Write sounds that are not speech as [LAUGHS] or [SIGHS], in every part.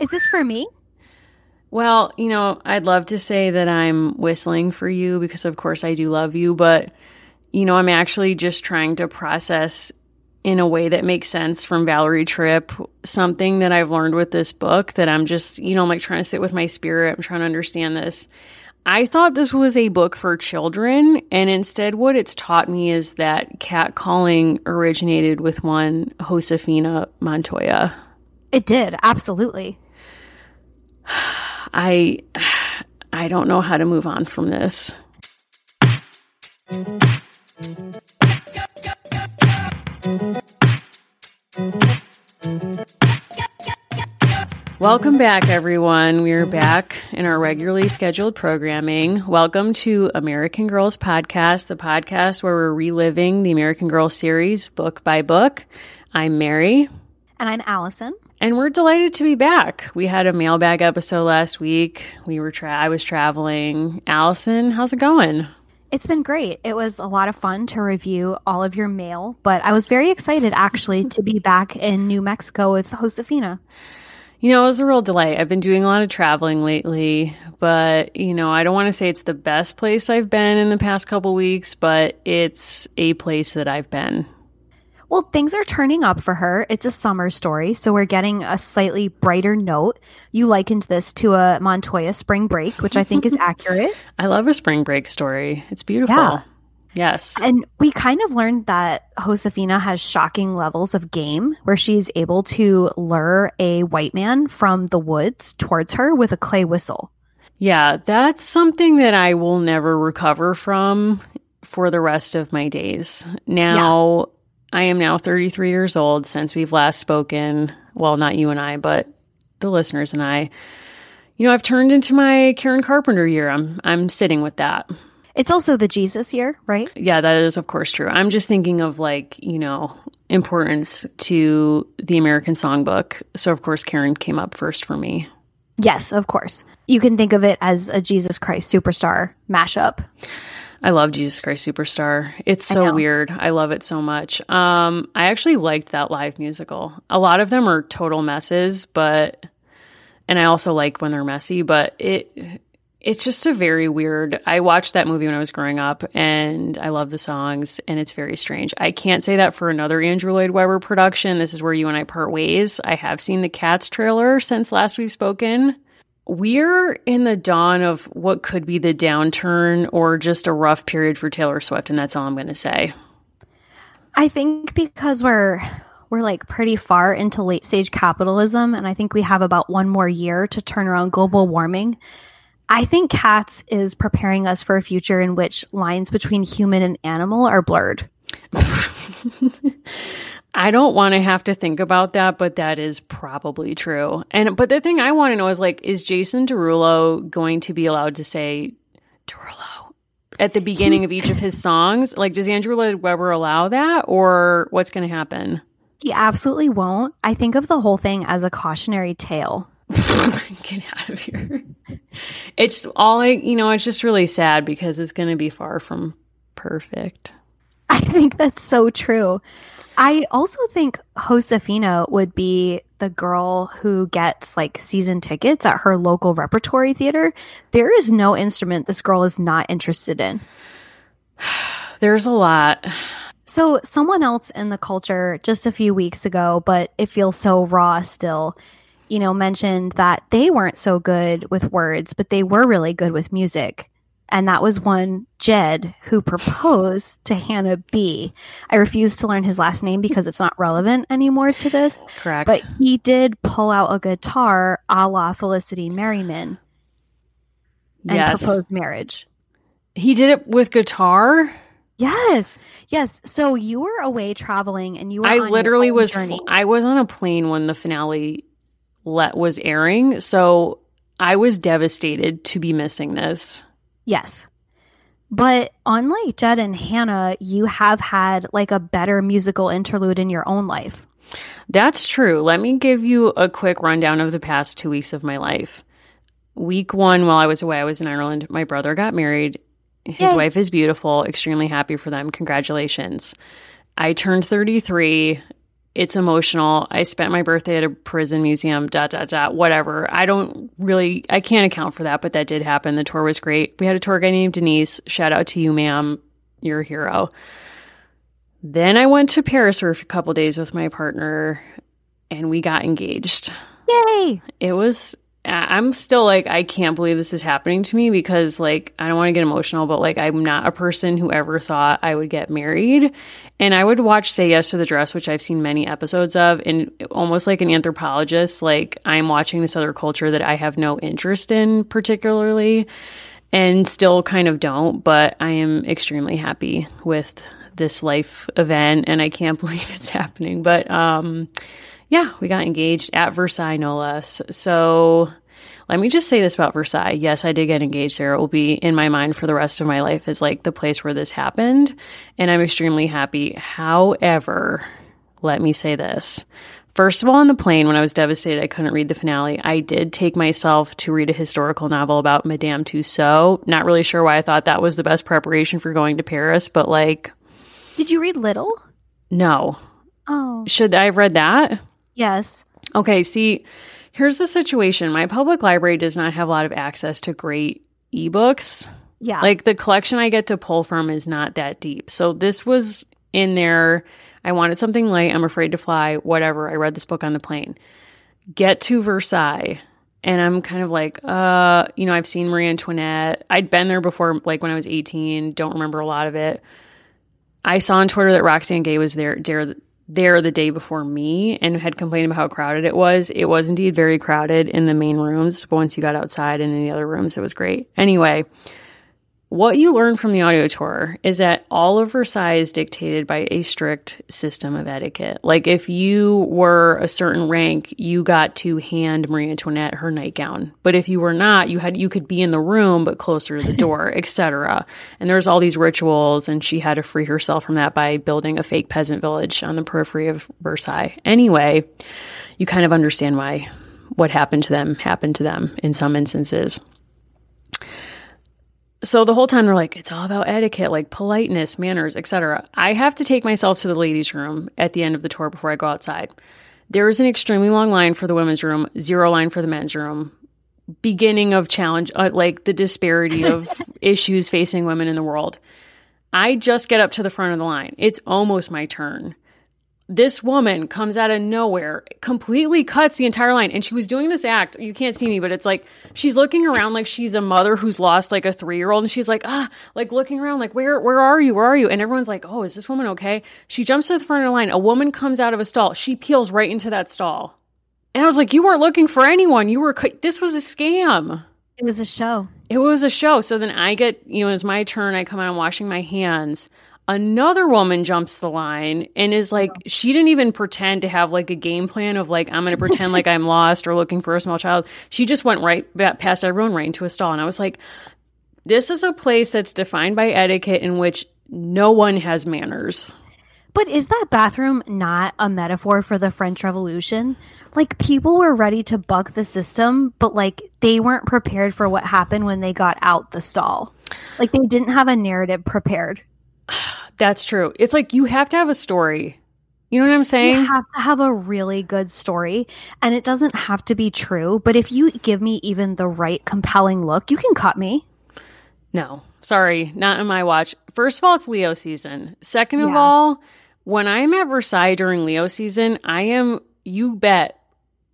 Is this for me? Well, you know, I'd love to say that I'm whistling for you because, of course, I do love you, but, you know, I'm actually just trying to process in a way that makes sense from Valerie Tripp something that I've learned with this book that I'm just, you know, I'm like trying to sit with my spirit. I'm trying to understand this. I thought this was a book for children, and instead, what it's taught me is that catcalling originated with one Josefina Montoya. It did, absolutely. I I don't know how to move on from this. Welcome back, everyone. We're back in our regularly scheduled programming. Welcome to American Girls Podcast, the podcast where we're reliving the American Girls series book by book. I'm Mary. And I'm Allison. And we're delighted to be back. We had a mailbag episode last week. We were tra- I was traveling. Allison, how's it going? It's been great. It was a lot of fun to review all of your mail, but I was very excited actually [LAUGHS] to be back in New Mexico with Josefina. You know, it was a real delight. I've been doing a lot of traveling lately, but you know, I don't want to say it's the best place I've been in the past couple weeks, but it's a place that I've been. Well, things are turning up for her. It's a summer story, so we're getting a slightly brighter note. You likened this to a Montoya spring break, which I think is [LAUGHS] accurate. I love a spring break story. It's beautiful. Yeah. Yes. And we kind of learned that Josefina has shocking levels of game where she's able to lure a white man from the woods towards her with a clay whistle. Yeah, that's something that I will never recover from for the rest of my days. Now, I am now 33 years old since we've last spoken. Well, not you and I, but the listeners and I. You know, I've turned into my Karen Carpenter year. I'm I'm sitting with that. It's also the Jesus year, right? Yeah, that is of course true. I'm just thinking of like, you know, importance to the American songbook. So of course Karen came up first for me. Yes, of course. You can think of it as a Jesus Christ superstar mashup. I love Jesus Christ Superstar. It's so weird. I love it so much. Um, I actually liked that live musical. A lot of them are total messes, but and I also like when they're messy, but it it's just a very weird. I watched that movie when I was growing up and I love the songs and it's very strange. I can't say that for another Andrew Lloyd Webber production. This is where you and I part ways. I have seen the Cats trailer since last we've spoken we're in the dawn of what could be the downturn or just a rough period for Taylor Swift, and that's all I'm going to say. I think because we're we're like pretty far into late stage capitalism, and I think we have about one more year to turn around global warming. I think Cats is preparing us for a future in which lines between human and animal are blurred. [LAUGHS] I don't want to have to think about that, but that is probably true. And but the thing I want to know is like, is Jason Derulo going to be allowed to say Derulo at the beginning of each of his songs? Like, does Andrew Lloyd Webber allow that, or what's going to happen? He absolutely won't. I think of the whole thing as a cautionary tale. [LAUGHS] Get out of here. It's all you know, it's just really sad because it's going to be far from perfect. I think that's so true. I also think Josefina would be the girl who gets like season tickets at her local repertory theater. There is no instrument this girl is not interested in. [SIGHS] There's a lot. So, someone else in the culture just a few weeks ago, but it feels so raw still, you know, mentioned that they weren't so good with words, but they were really good with music and that was one Jed who proposed to Hannah B. I refuse to learn his last name because it's not relevant anymore to this. Correct. But he did pull out a guitar a la Felicity Merriman and yes. propose marriage. He did it with guitar? Yes. Yes. So you were away traveling and you were I literally was journey. I was on a plane when the finale let was airing, so I was devastated to be missing this. Yes. But unlike Jed and Hannah, you have had like a better musical interlude in your own life. That's true. Let me give you a quick rundown of the past two weeks of my life. Week one, while I was away, I was in Ireland. My brother got married. His Yay. wife is beautiful. Extremely happy for them. Congratulations. I turned 33 it's emotional. I spent my birthday at a prison museum, dot, dot, dot, whatever. I don't really, I can't account for that, but that did happen. The tour was great. We had a tour guide named Denise. Shout out to you, ma'am. You're a hero. Then I went to Paris for a couple days with my partner and we got engaged. Yay! It was I'm still like, I can't believe this is happening to me because, like, I don't want to get emotional, but like, I'm not a person who ever thought I would get married. And I would watch Say Yes to the Dress, which I've seen many episodes of, and almost like an anthropologist, like, I'm watching this other culture that I have no interest in particularly and still kind of don't, but I am extremely happy with this life event and I can't [LAUGHS] believe it's happening. But, um, yeah, we got engaged at Versailles, no less. So let me just say this about Versailles. Yes, I did get engaged there. It will be in my mind for the rest of my life as like the place where this happened. And I'm extremely happy. However, let me say this. First of all, on the plane, when I was devastated I couldn't read the finale, I did take myself to read a historical novel about Madame Tussaud. Not really sure why I thought that was the best preparation for going to Paris, but like. Did you read Little? No. Oh. Should I have read that? Yes. Okay, see, here's the situation. My public library does not have a lot of access to great ebooks. Yeah. Like the collection I get to pull from is not that deep. So this was in there. I wanted something light. I'm afraid to fly, whatever. I read this book on the plane. Get to Versailles. And I'm kind of like, uh, you know, I've seen Marie Antoinette. I'd been there before, like when I was 18. Don't remember a lot of it. I saw on Twitter that Roxane Gay was there, there there the day before me and had complained about how crowded it was. It was indeed very crowded in the main rooms, but once you got outside and in the other rooms, it was great. Anyway, what you learn from the audio tour is that all of Versailles is dictated by a strict system of etiquette. Like if you were a certain rank, you got to hand Marie Antoinette her nightgown. But if you were not, you had you could be in the room but closer to the [LAUGHS] door, etc. And there's all these rituals and she had to free herself from that by building a fake peasant village on the periphery of Versailles. Anyway, you kind of understand why what happened to them happened to them in some instances so the whole time they're like it's all about etiquette like politeness manners etc i have to take myself to the ladies room at the end of the tour before i go outside. There is an extremely long line for the women's room zero line for the men's room. Beginning of challenge uh, like the disparity [LAUGHS] of issues facing women in the world. I just get up to the front of the line. It's almost my turn this woman comes out of nowhere, completely cuts the entire line. And she was doing this act. You can't see me, but it's like she's looking around like she's a mother who's lost like a three year old. And she's like, ah, like looking around, like, where, where are you? Where are you? And everyone's like, oh, is this woman okay? She jumps to the front of the line. A woman comes out of a stall. She peels right into that stall. And I was like, you weren't looking for anyone. You were, this was a scam. It was a show. It was a show. So then I get, you know, it's my turn. I come out, I'm washing my hands another woman jumps the line and is like she didn't even pretend to have like a game plan of like i'm going to pretend like i'm lost or looking for a small child she just went right past everyone right into a stall and i was like this is a place that's defined by etiquette in which no one has manners but is that bathroom not a metaphor for the French Revolution? Like people were ready to buck the system, but like they weren't prepared for what happened when they got out the stall. Like they didn't have a narrative prepared. [SIGHS] That's true. It's like you have to have a story. You know what I'm saying? You have to have a really good story, and it doesn't have to be true. But if you give me even the right compelling look, you can cut me. No, sorry, not in my watch. First of all, it's Leo season. Second of yeah. all, when I'm at Versailles during Leo season, I am, you bet,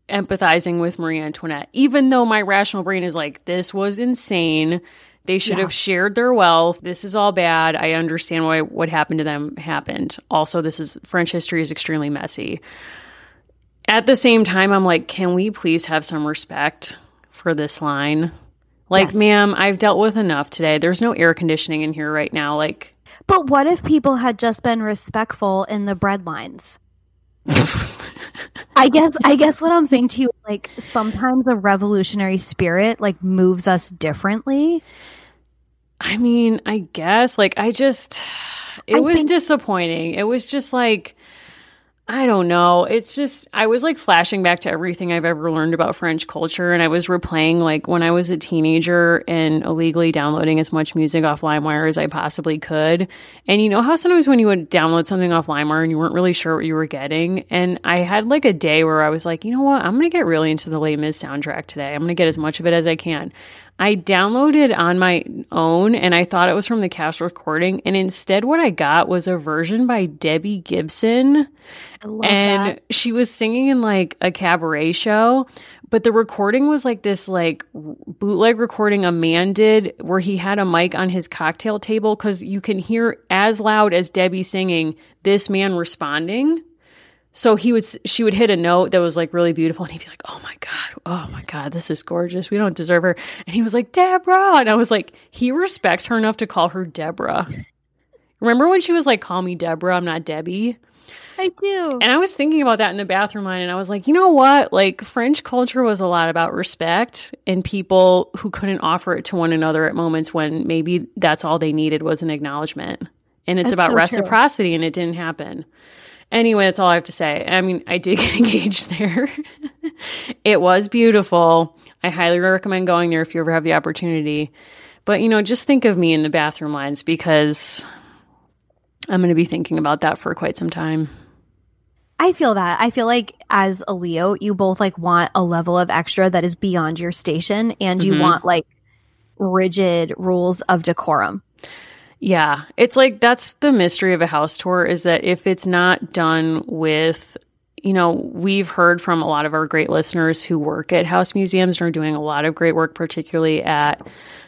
empathizing with Marie Antoinette, even though my rational brain is like, this was insane. They should yeah. have shared their wealth. This is all bad. I understand why what happened to them happened. Also, this is French history is extremely messy. At the same time, I'm like, can we please have some respect for this line? Like, yes. ma'am, I've dealt with enough today. There's no air conditioning in here right now. Like, but what if people had just been respectful in the bread lines? I guess I guess what I'm saying to you like sometimes a revolutionary spirit like moves us differently I mean, I guess like I just it I was think- disappointing. It was just like I don't know. It's just, I was like flashing back to everything I've ever learned about French culture. And I was replaying like when I was a teenager and illegally downloading as much music off LimeWire as I possibly could. And you know how sometimes when you would download something off LimeWire and you weren't really sure what you were getting? And I had like a day where I was like, you know what? I'm going to get really into the Les Mis soundtrack today. I'm going to get as much of it as I can. I downloaded on my own and I thought it was from the cast recording. And instead, what I got was a version by Debbie Gibson. and that. she was singing in like a cabaret show. But the recording was like this, like bootleg recording a man did where he had a mic on his cocktail table because you can hear as loud as Debbie singing this man responding. So he would, she would hit a note that was like really beautiful, and he'd be like, "Oh my god, oh my god, this is gorgeous. We don't deserve her." And he was like, "Deborah," and I was like, he respects her enough to call her Deborah. Remember when she was like, "Call me Deborah, I'm not Debbie." I do. And I was thinking about that in the bathroom line, and I was like, you know what? Like French culture was a lot about respect and people who couldn't offer it to one another at moments when maybe that's all they needed was an acknowledgement. And it's That's about so true. reciprocity, and it didn't happen. Anyway, that's all I have to say. I mean, I did [LAUGHS] get engaged there. [LAUGHS] it was beautiful. I highly recommend going there if you ever have the opportunity. But, you know, just think of me in the bathroom lines because I'm going to be thinking about that for quite some time. I feel that. I feel like as a Leo, you both like want a level of extra that is beyond your station and you Mhm. want like rigid rules of decorum. Yeah, it's like that's the mystery of a house tour is that if it's not done with, you know, we've heard from a lot of our great listeners who work at house museums and are doing a lot of great work, particularly at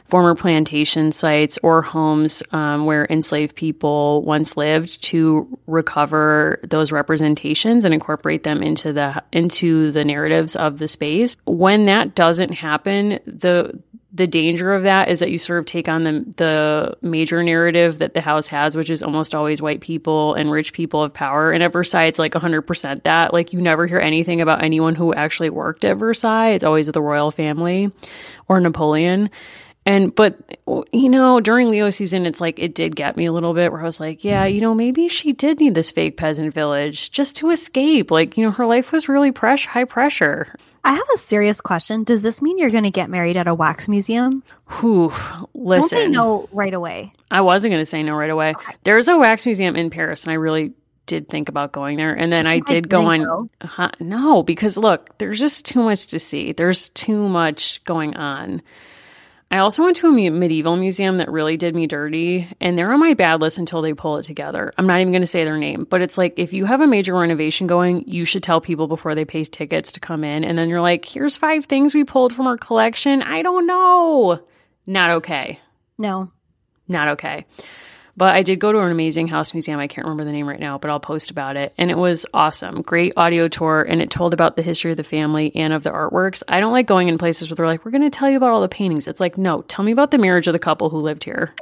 former plantation sites or homes um, where enslaved people once lived to recover those representations and incorporate them into the into the narratives of the space. When that doesn't happen the the danger of that is that you sort of take on the the major narrative that the house has, which is almost always white people and rich people of power. And at Versailles, it's like 100% that. Like, you never hear anything about anyone who actually worked at Versailles. It's always the royal family or Napoleon. And, but, you know, during Leo season, it's like it did get me a little bit where I was like, yeah, you know, maybe she did need this fake peasant village just to escape. Like, you know, her life was really press- high pressure. I have a serious question. Does this mean you're going to get married at a wax museum? Whew, listen. Don't say no right away. I wasn't going to say no right away. There's a wax museum in Paris, and I really did think about going there. And then I did go on. No, because look, there's just too much to see. There's too much going on. I also went to a medieval museum that really did me dirty, and they're on my bad list until they pull it together. I'm not even going to say their name, but it's like if you have a major renovation going, you should tell people before they pay tickets to come in. And then you're like, here's five things we pulled from our collection. I don't know. Not okay No. not okay. But I did go to an amazing house museum. I can't remember the name right now, but I'll post about it. And it was awesome. Great audio tour. And it told about the history of the family and of the artworks. I don't like going in places where they're like, we're going to tell you about all the paintings. It's like, no, tell me about the marriage of the couple who lived here.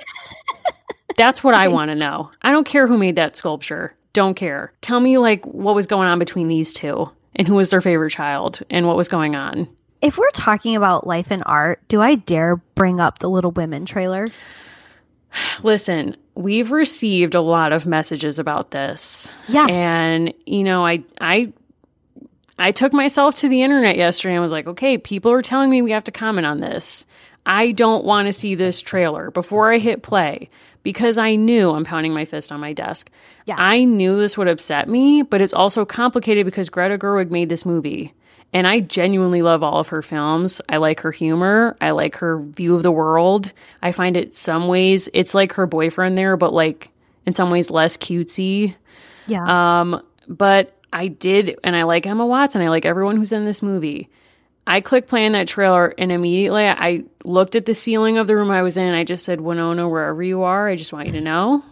[LAUGHS] That's what I want to know. I don't care who made that sculpture. Don't care. Tell me, like, what was going on between these two and who was their favorite child and what was going on. If we're talking about life and art, do I dare bring up the Little Women trailer? Listen, we've received a lot of messages about this. Yeah. And you know, I I I took myself to the internet yesterday and was like, okay, people are telling me we have to comment on this. I don't want to see this trailer before I hit play because I knew I'm pounding my fist on my desk. Yeah. I knew this would upset me, but it's also complicated because Greta Gerwig made this movie. And I genuinely love all of her films. I like her humor. I like her view of the world. I find it some ways it's like her boyfriend there, but like in some ways less cutesy. Yeah. Um, but I did, and I like Emma Watson. I like everyone who's in this movie. I clicked play on that trailer, and immediately I looked at the ceiling of the room I was in, and I just said, Winona, wherever you are, I just want you to know.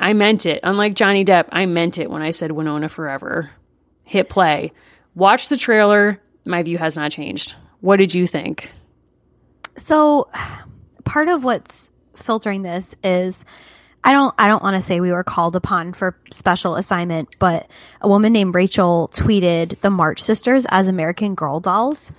I meant it. Unlike Johnny Depp, I meant it when I said Winona forever. Hit play. Watch the trailer. My view has not changed. What did you think? so part of what's filtering this is I don't I don't want to say we were called upon for special assignment, but a woman named Rachel tweeted the March sisters as American Girl dolls.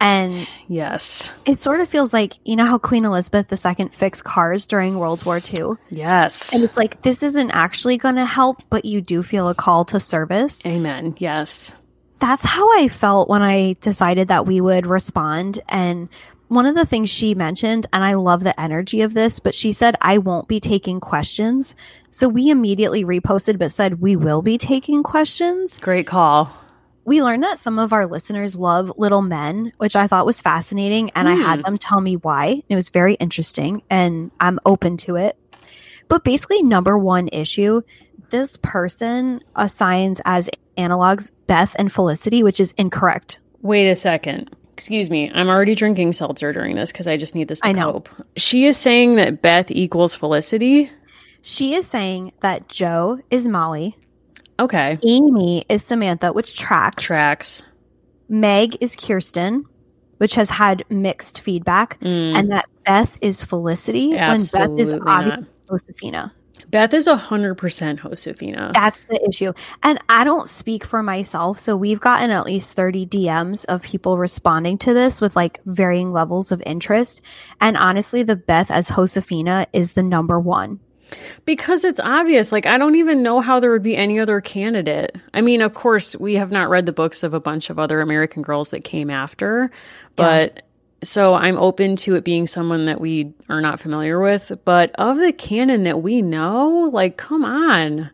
And yes, it sort of feels like, you know, how Queen Elizabeth II fixed cars during World War II? Yes. And it's like, this isn't actually going to help, but you do feel a call to service. Amen. Yes. That's how I felt when I decided that we would respond. And one of the things she mentioned, and I love the energy of this, but she said, I won't be taking questions. So we immediately reposted, but said, we will be taking questions. Great call we learned that some of our listeners love Little Men, which I thought was fascinating. And mm. I had hmm. them tell me why. It was very interesting and I'm open to it. But basically, number one issue this person assigns as analogs Beth and Felicity, which is incorrect. Wait a second. Excuse me. I'm already drinking seltzer during this because I just need this to I know. cope. She is saying that Beth equals Felicity. She is saying that Jo is Molly, Okay. Amy is Samantha, which tracks. Tracks. Meg is Kirsten, which has had mixed feedback, mm. and that Beth is Felicity Absolutely when Beth is obviously Josefina. Beth is 100% Josefina. That's the issue. And I don't speak for myself. So we've gotten at least 30 DMs of people responding to this with like varying levels of interest. And honestly, the Beth as Josefina is the number one. Because it's obvious. Like, I don't even know how there would be any other candidate. I mean, of course, we have not read the books of a bunch of other American girls that came after, but yeah. So I'm open to it being someone that we are not familiar with. But of the canon that we know, like, come on.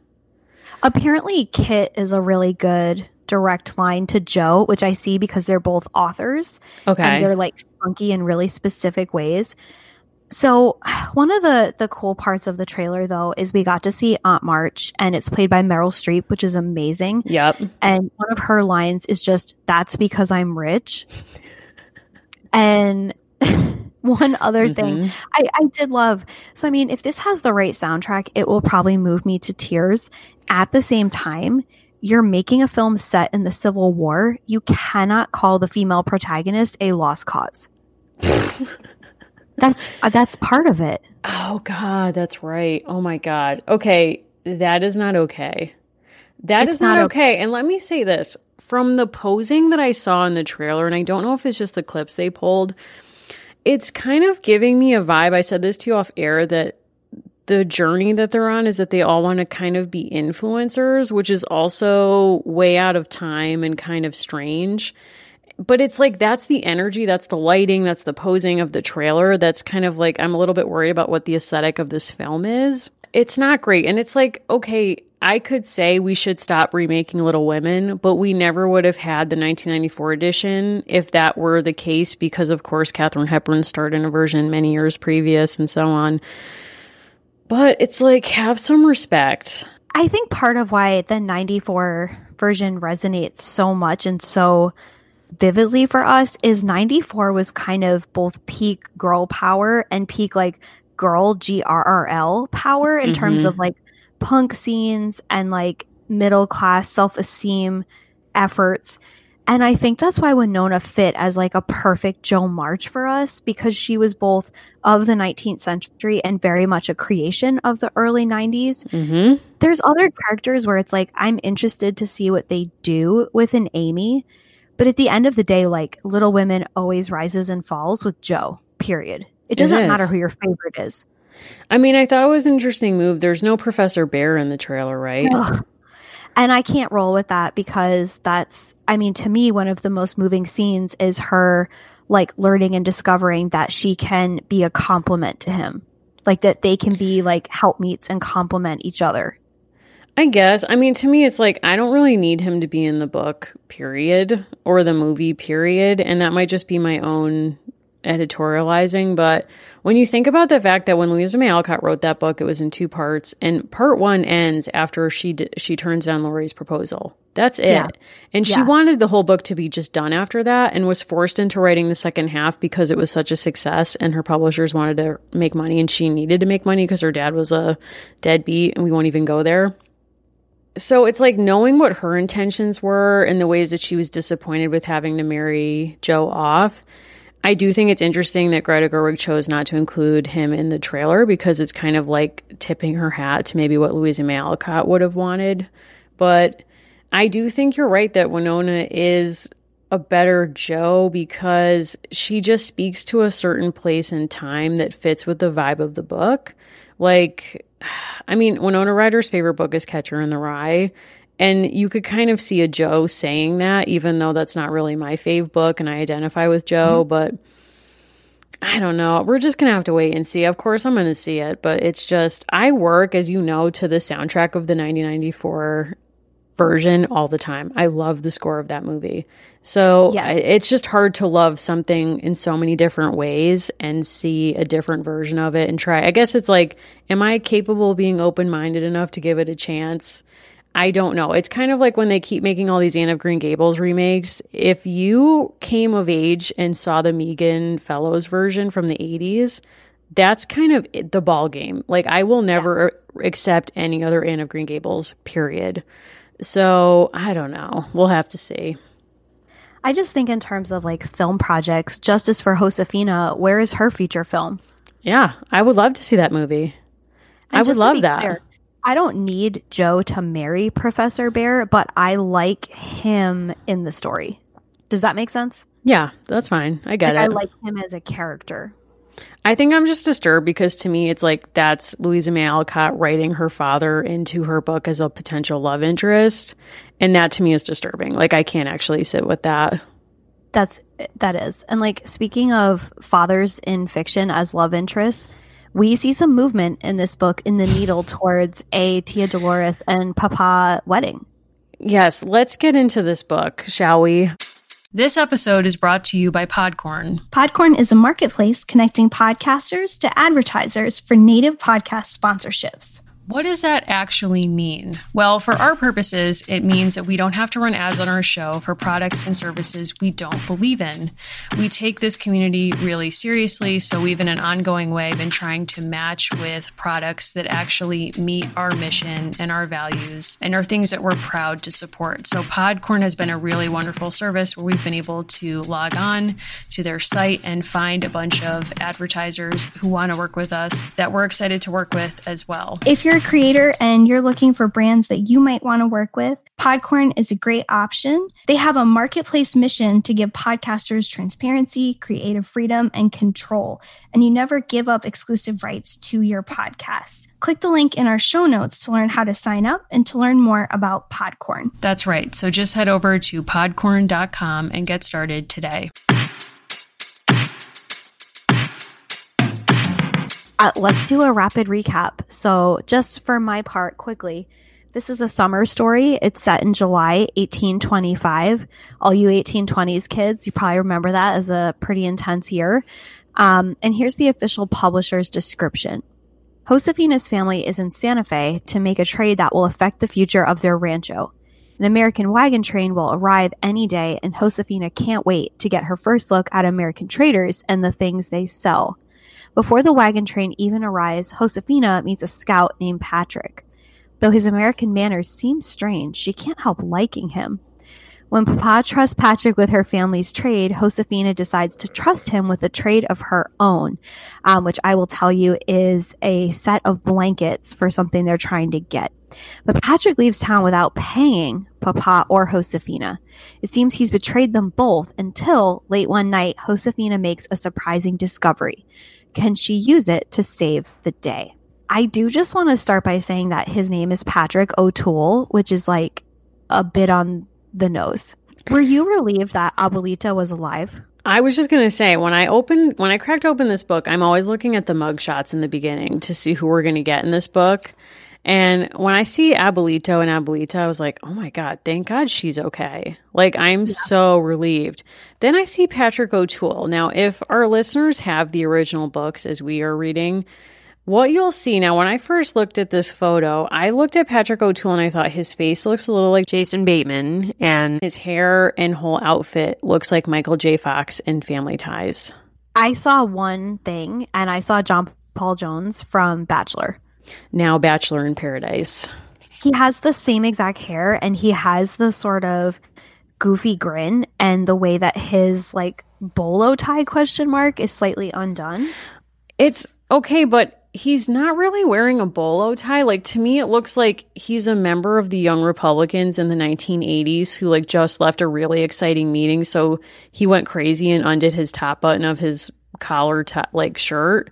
Apparently, Kit is a really good direct line to Jo, which I see because they're both authors. Okay. And they're like spunky in really specific ways. So [SIGHS] one of the the cool parts of the trailer though is we got to see Aunt March and it's played by Meryl Streep, which is amazing. Yep. And one of her lines is just that's because I'm rich. [LAUGHS] and [LAUGHS] one other mm-hmm. thing I, I did love. So I mean, if this has the right soundtrack, it will probably move me to tears. At the same time, you're making a film set in the Civil War. You cannot call the female protagonist a lost cause. That's uh, that's part of it. Oh god, that's right. Oh my god. Okay, that is not okay. That it's is not, not okay. okay. And let me say this, from the posing that I saw in the trailer and I don't know if it's just the clips they pulled, it's kind of giving me a vibe. I said this to you off air that the journey that they're on is that they all want to kind of be influencers, which is also way out of time and kind of strange but it's like that's the energy, that's the lighting, that's the posing of the trailer. That's kind of like I'm a little bit worried about what the aesthetic of this film is. It's not great. And it's like, okay, I could say we should stop remaking Little Women, but we never would have had the 1994 edition if that were the case, because of course Katharine Hepburn starred in a version many years previous and so on. But it's like, have some respect. I think part of why the 94 version resonates so much and so vividly for us is 94 was kind of both peak girl power and peak like girl GRRL power in mm-hmm. terms of like punk scenes and like middle class self esteem efforts. And I think that's why Winona fit as like a perfect Jo March for us because she was both of the 19th century and very much a creation of the early 90s. Mm-hmm. There's other characters where it's like, I'm interested to see what they do with an Amy. But at the end of the day, like Little Women always rises and falls with Jo, period. It doesn't it matter who your favorite is. I mean, I thought it was an interesting move. There's no Professor Bhaer in the trailer, right? Ugh. And I can't roll with that because that's, I mean, to me, one of the most moving scenes is her like learning and discovering that she can be a complement to him. Like that they can be like helpmeets and complement each other. I guess. I mean, to me, it's like I don't really need him to be in the book, period, or the movie, period. And that might just be my own editorializing. But when you think about the fact that when Louisa May Alcott wrote that book, it was in two parts, and part one ends after she d- she turns down Laurie's proposal. That's it. Yeah. And she yeah. wanted the whole book to be just done after that, and was forced into writing the second half because it was such a success, and her publishers wanted to make money, and she needed to make money because her dad was a deadbeat, and we won't even go there so it's like knowing what her intentions were and the ways that she was disappointed with having to marry Jo off. I do think it's interesting that Greta Gerwig chose not to include him in the trailer because it's kind of like tipping her hat to maybe what Louisa May Alcott would have wanted. But I do think you're right that Winona is a better Jo because she just speaks to a certain place and time that fits with the vibe of the book. Like, [SIGHS] I mean, Winona Ryder's favorite book is Catcher in the Rye. And you could kind of see a Jo saying that, even though that's not really my fave book and I identify with Jo, mm-hmm. but I don't know. We're just going to have to wait and see. Of course, I'm going to see it, but it's just, I work, as you know, to the soundtrack of the 1994 version all the time. I love the score of that movie. So yeah. it's just hard to love something in so many different ways and see a different version of it and try. I guess it's like, am I capable of being open minded enough to give it a chance? I don't know. It's kind of like when they keep making all these Anne of Green Gables remakes. If you came of age and saw the Megan Follows version from the 80s, that's kind of the ball game. Like I will never yeah. accept any other Anne of Green Gables, period. So, I don't know. We'll have to see. I just think in terms of like film projects, Justice for Josefina, where is her feature film? Yeah, I would love to see that movie. And I would love that. Clear, I don't need Jo to marry Professor Bhaer, but I like him in the story. Does that make sense? Yeah, that's fine. I get like, it. I like him as a character. I think I'm just disturbed because to me, it's like that's Louisa May Alcott writing her father into her book as a potential love interest. And that to me is disturbing. Like, I can't actually sit with that. That's, that is. And like, speaking of fathers in fiction as love interests, we see some movement in this book in the needle towards a Tia Dolores and Papa wedding. Yes, let's get into this book, shall we? This episode is brought to you by Podcorn. Podcorn is a marketplace connecting podcasters to advertisers for native podcast sponsorships. What does that actually mean? Well, for our purposes, it means that we don't have to run ads on our show for products and services we don't believe in. We take this community really seriously, so we've in an ongoing way been trying to match with products that actually meet our mission and our values and are things that we're proud to support. So Podcorn has been a really wonderful service where we've been able to log on to their site and find a bunch of advertisers who want to work with us that we're excited to work with as well. If you're you're a creator and you're looking for brands that you might want to work with, Podcorn is a great option. They have a marketplace mission to give podcasters transparency, creative freedom, and control. And you never give up exclusive rights to your podcast. Click the link in our show notes to learn how to sign up and to learn more about Podcorn. That's right. So just head over to podcorn.com and get started today. Uh, let's do a rapid recap. So, just for my part, quickly, this is a summer story. It's set in July 1825. All you 1820s kids, you probably remember that as a pretty intense year. Um, and here's the official publisher's description. Josefina's family is in Santa Fe to make a trade that will affect the future of their rancho. An American wagon train will arrive any day, and Josefina can't wait to get her first look at American traders and the things they sell. Before the wagon train even arrives, Josefina meets a scout named Patrick. Though his American manners seem strange, she can't help liking him. When Papa trusts Patrick with her family's trade, Josefina decides to trust him with a trade of her own, um, which I will tell you is a set of blankets for something they're trying to get. But Patrick leaves town without paying Papa or Josefina. It seems he's betrayed them both until late one night, Josefina makes a surprising discovery. Can she use it to save the day? I do just want to start by saying that his name is Patrick O'Toole, which is like a bit on the nose. Were you relieved that Abuelita was alive? I was just gonna say when I opened when I cracked open this book, I'm always looking at the mugshots in the beginning to see who we're gonna get in this book. And when I see Abuelito and Abuelita, I was like, oh my God, thank God she's okay. Like, I'm yeah. so relieved. Then I see Patrick O'Toole. Now, if our listeners have the original books as we are reading, what you'll see now, when I first looked at this photo, I looked at Patrick O'Toole and I thought his face looks a little like Jason Bateman, and his hair and whole outfit looks like Michael J. Fox in Family Ties. I saw one thing, and I saw John Paul Jones from Bachelor now Bachelor in Paradise. He has the same exact hair and he has the sort of goofy grin and the way that his like bolo tie question mark is slightly undone. It's okay, but he's not really wearing a bolo tie. Like to me, it looks like he's a member of the Young Republicans in the 1980s who like just left a really exciting meeting. So he went crazy and undid his top button of his collar t- like shirt.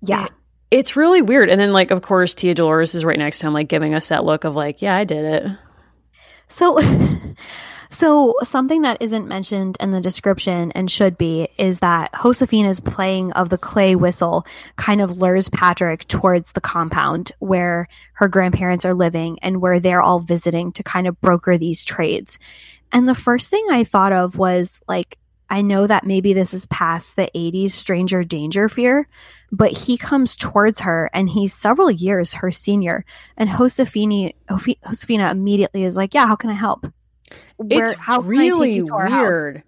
Yeah. It, it's really weird. And then like, of course, Tia Dolores is right next to him, like giving us that look of like, yeah, I did it. So [LAUGHS] So, something that isn't mentioned in the description and should be is that Josefina's playing of the clay whistle kind of lures Patrick towards the compound where her grandparents are living and where they're all visiting to kind of broker these trades. And the first thing I thought of was like, I know that maybe this is past the 80s stranger danger fear, but he comes towards her and he's several years her senior. And Josefina, Josefina immediately is like, Yeah, how can I help? Where, it's how really weird.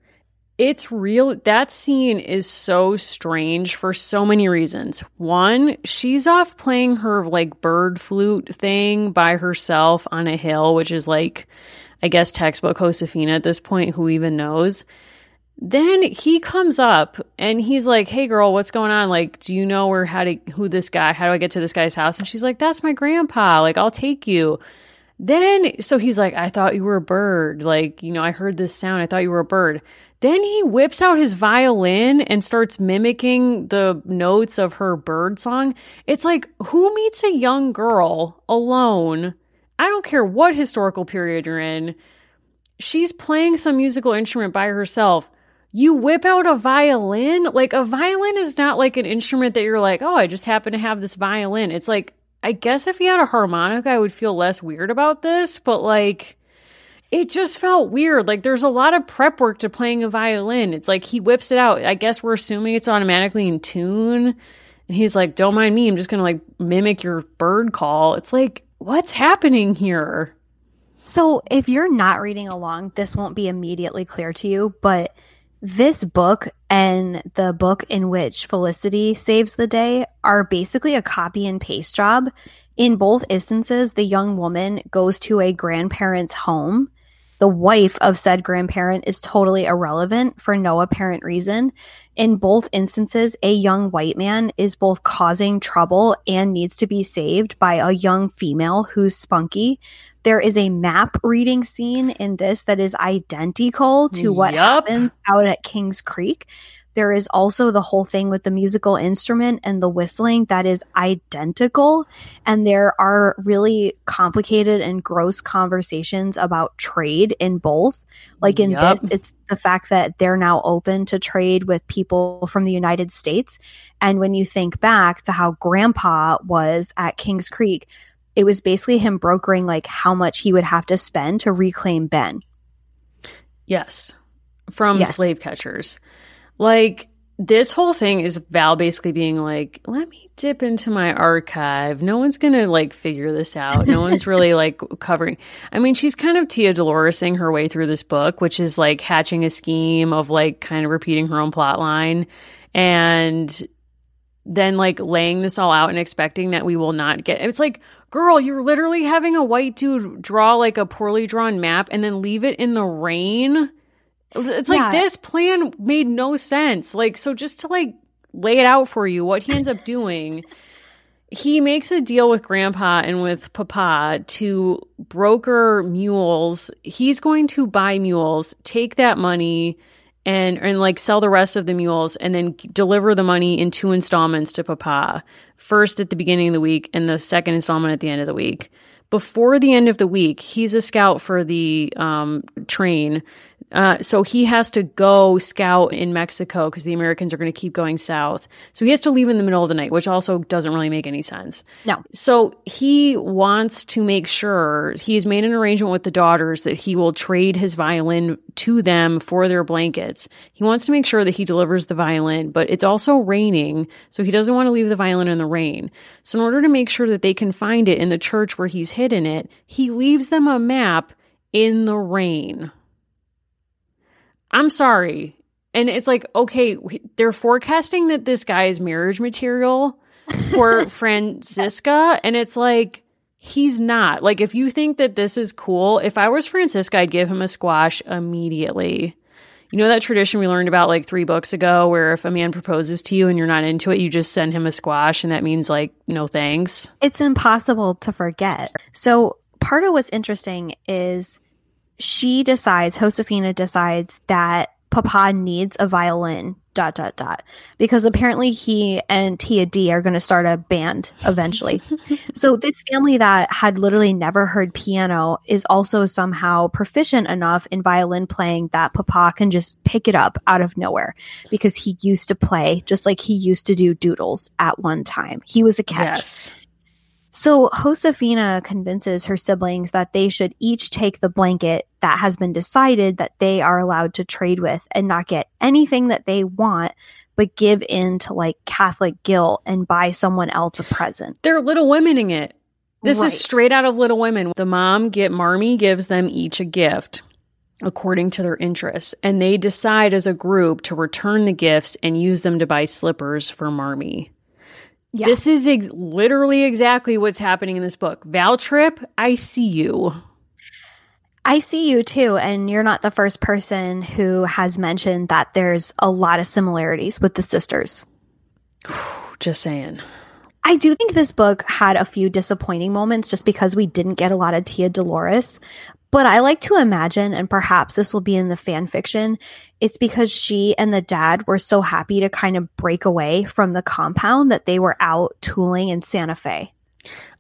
It's real. That scene is so strange for so many reasons. One, she's off playing her like bird flute thing by herself on a hill, which is like, I guess, textbook Josefina at this point. Who even knows? Then he comes up and he's like, "Hey, girl, what's going on? Like, do you know where how to who this guy? How do I get to this guy's house?" And she's like, "That's my grandpa. Like, I'll take you." Then, so he's like, I thought you were a bird. Like, you know, I heard this sound. I thought you were a bird. Then he whips out his violin and starts mimicking the notes of her bird song. It's like, who meets a young girl alone? I don't care what historical period you're in. She's playing some musical instrument by herself. You whip out a violin? Like, a violin is not like an instrument that you're like, oh, I just happen to have this violin. It's like I guess if he had a harmonica, I would feel less weird about this, but like it just felt weird. Like there's a lot of prep work to playing a violin. It's like he whips it out. I guess we're assuming it's automatically in tune. And he's like, "Don't mind me. I'm just going to like mimic your bird call." It's like, "What's happening here?" So, if you're not reading along, this won't be immediately clear to you, but this book and the book in which Felicity saves the day are basically a copy and paste job. In both instances, the young woman goes to a grandparent's home the wife of said grandparent is totally irrelevant for no apparent reason. In both instances, a young white man is both causing trouble and needs to be saved by a young female who's spunky. There is a map reading scene in this that is identical to what yep. happens out at Kings Creek. There is also the whole thing with the musical instrument and the whistling that is identical. And there are really complicated and gross conversations about trade in both. Like in yep. this, it's the fact that they're now open to trade with people from the United States. And when you think back to how grandpa was at Kings Creek, it was basically him brokering like how much he would have to spend to reclaim Ben. Yes. From yes. slave catchers. Like this whole thing is Val basically being like, let me dip into my archive. No one's going to like figure this out. No one's [LAUGHS] really like covering. I mean, she's kind of Tia Doloresing her way through this book, which is like hatching a scheme of like kind of repeating her own plot line and then like laying this all out and expecting that we will not get it's like girl you're literally having a white dude draw like a poorly drawn map and then leave it in the rain it's like yeah. this plan made no sense. Like, so just to like lay it out for you, what he ends up doing, he makes a deal with grandpa and with papa to broker mules. He's going to buy mules, take that money and and like sell the rest of the mules and then deliver the money in two installments to papa. First at the beginning of the week and the second installment at the end of the week. Before the end of the week, he's a scout for the um, train uh, so he has to go scout in Mexico because the Americans are going to keep going south. So he has to leave in the middle of the night, which also doesn't really make any sense. No. So he wants to make sure he's made an arrangement with the daughters that he will trade his violin to them for their blankets. He wants to make sure that he delivers the violin, but it's also raining, so he doesn't want to leave the violin in the rain. So in order to make sure that they can find it in the church where he's hidden it, he leaves them a map in the rain. I'm sorry. And it's like, okay, they're forecasting that this guy is marriage material for [LAUGHS] Francisca. And it's like, he's not. Like, if you think that this is cool, if I was Francisca, I'd give him a squash immediately. You know that tradition we learned about like three books ago where if a man proposes to you and you're not into it, you just send him a squash and that means like no thanks? It's impossible to forget. So, part of what's interesting is she decides, Josefina decides that Papa needs a violin dot dot dot because apparently he and Tia D are going to start a band eventually. [LAUGHS] so this family that had literally never heard piano is also somehow proficient enough in violin playing that Papa can just pick it up out of nowhere because he used to play just like he used to do doodles at one time. He was a catch. Yes. So Josefina convinces her siblings that they should each take the blanket that has been decided that they are allowed to trade with and not get anything that they want, but give in to like Catholic guilt and buy someone else a present. They're little womening it. This right. is straight out of Little Women. The mom get Marmee gives them each a gift according to their interests, and they decide as a group to return the gifts and use them to buy slippers for Marmee. Yeah. This is ex- literally exactly what's happening in this book. Val Tripp, I see you. I see you too. And you're not the first person who has mentioned that there's a lot of similarities with the sisters. [SIGHS] Just saying. I do think this book had a few disappointing moments just because we didn't get a lot of Tia Dolores. But I like to imagine, and perhaps this will be in the fan fiction, it's because she and the dad were so happy to kind of break away from the compound that they were out tooling in Santa Fe.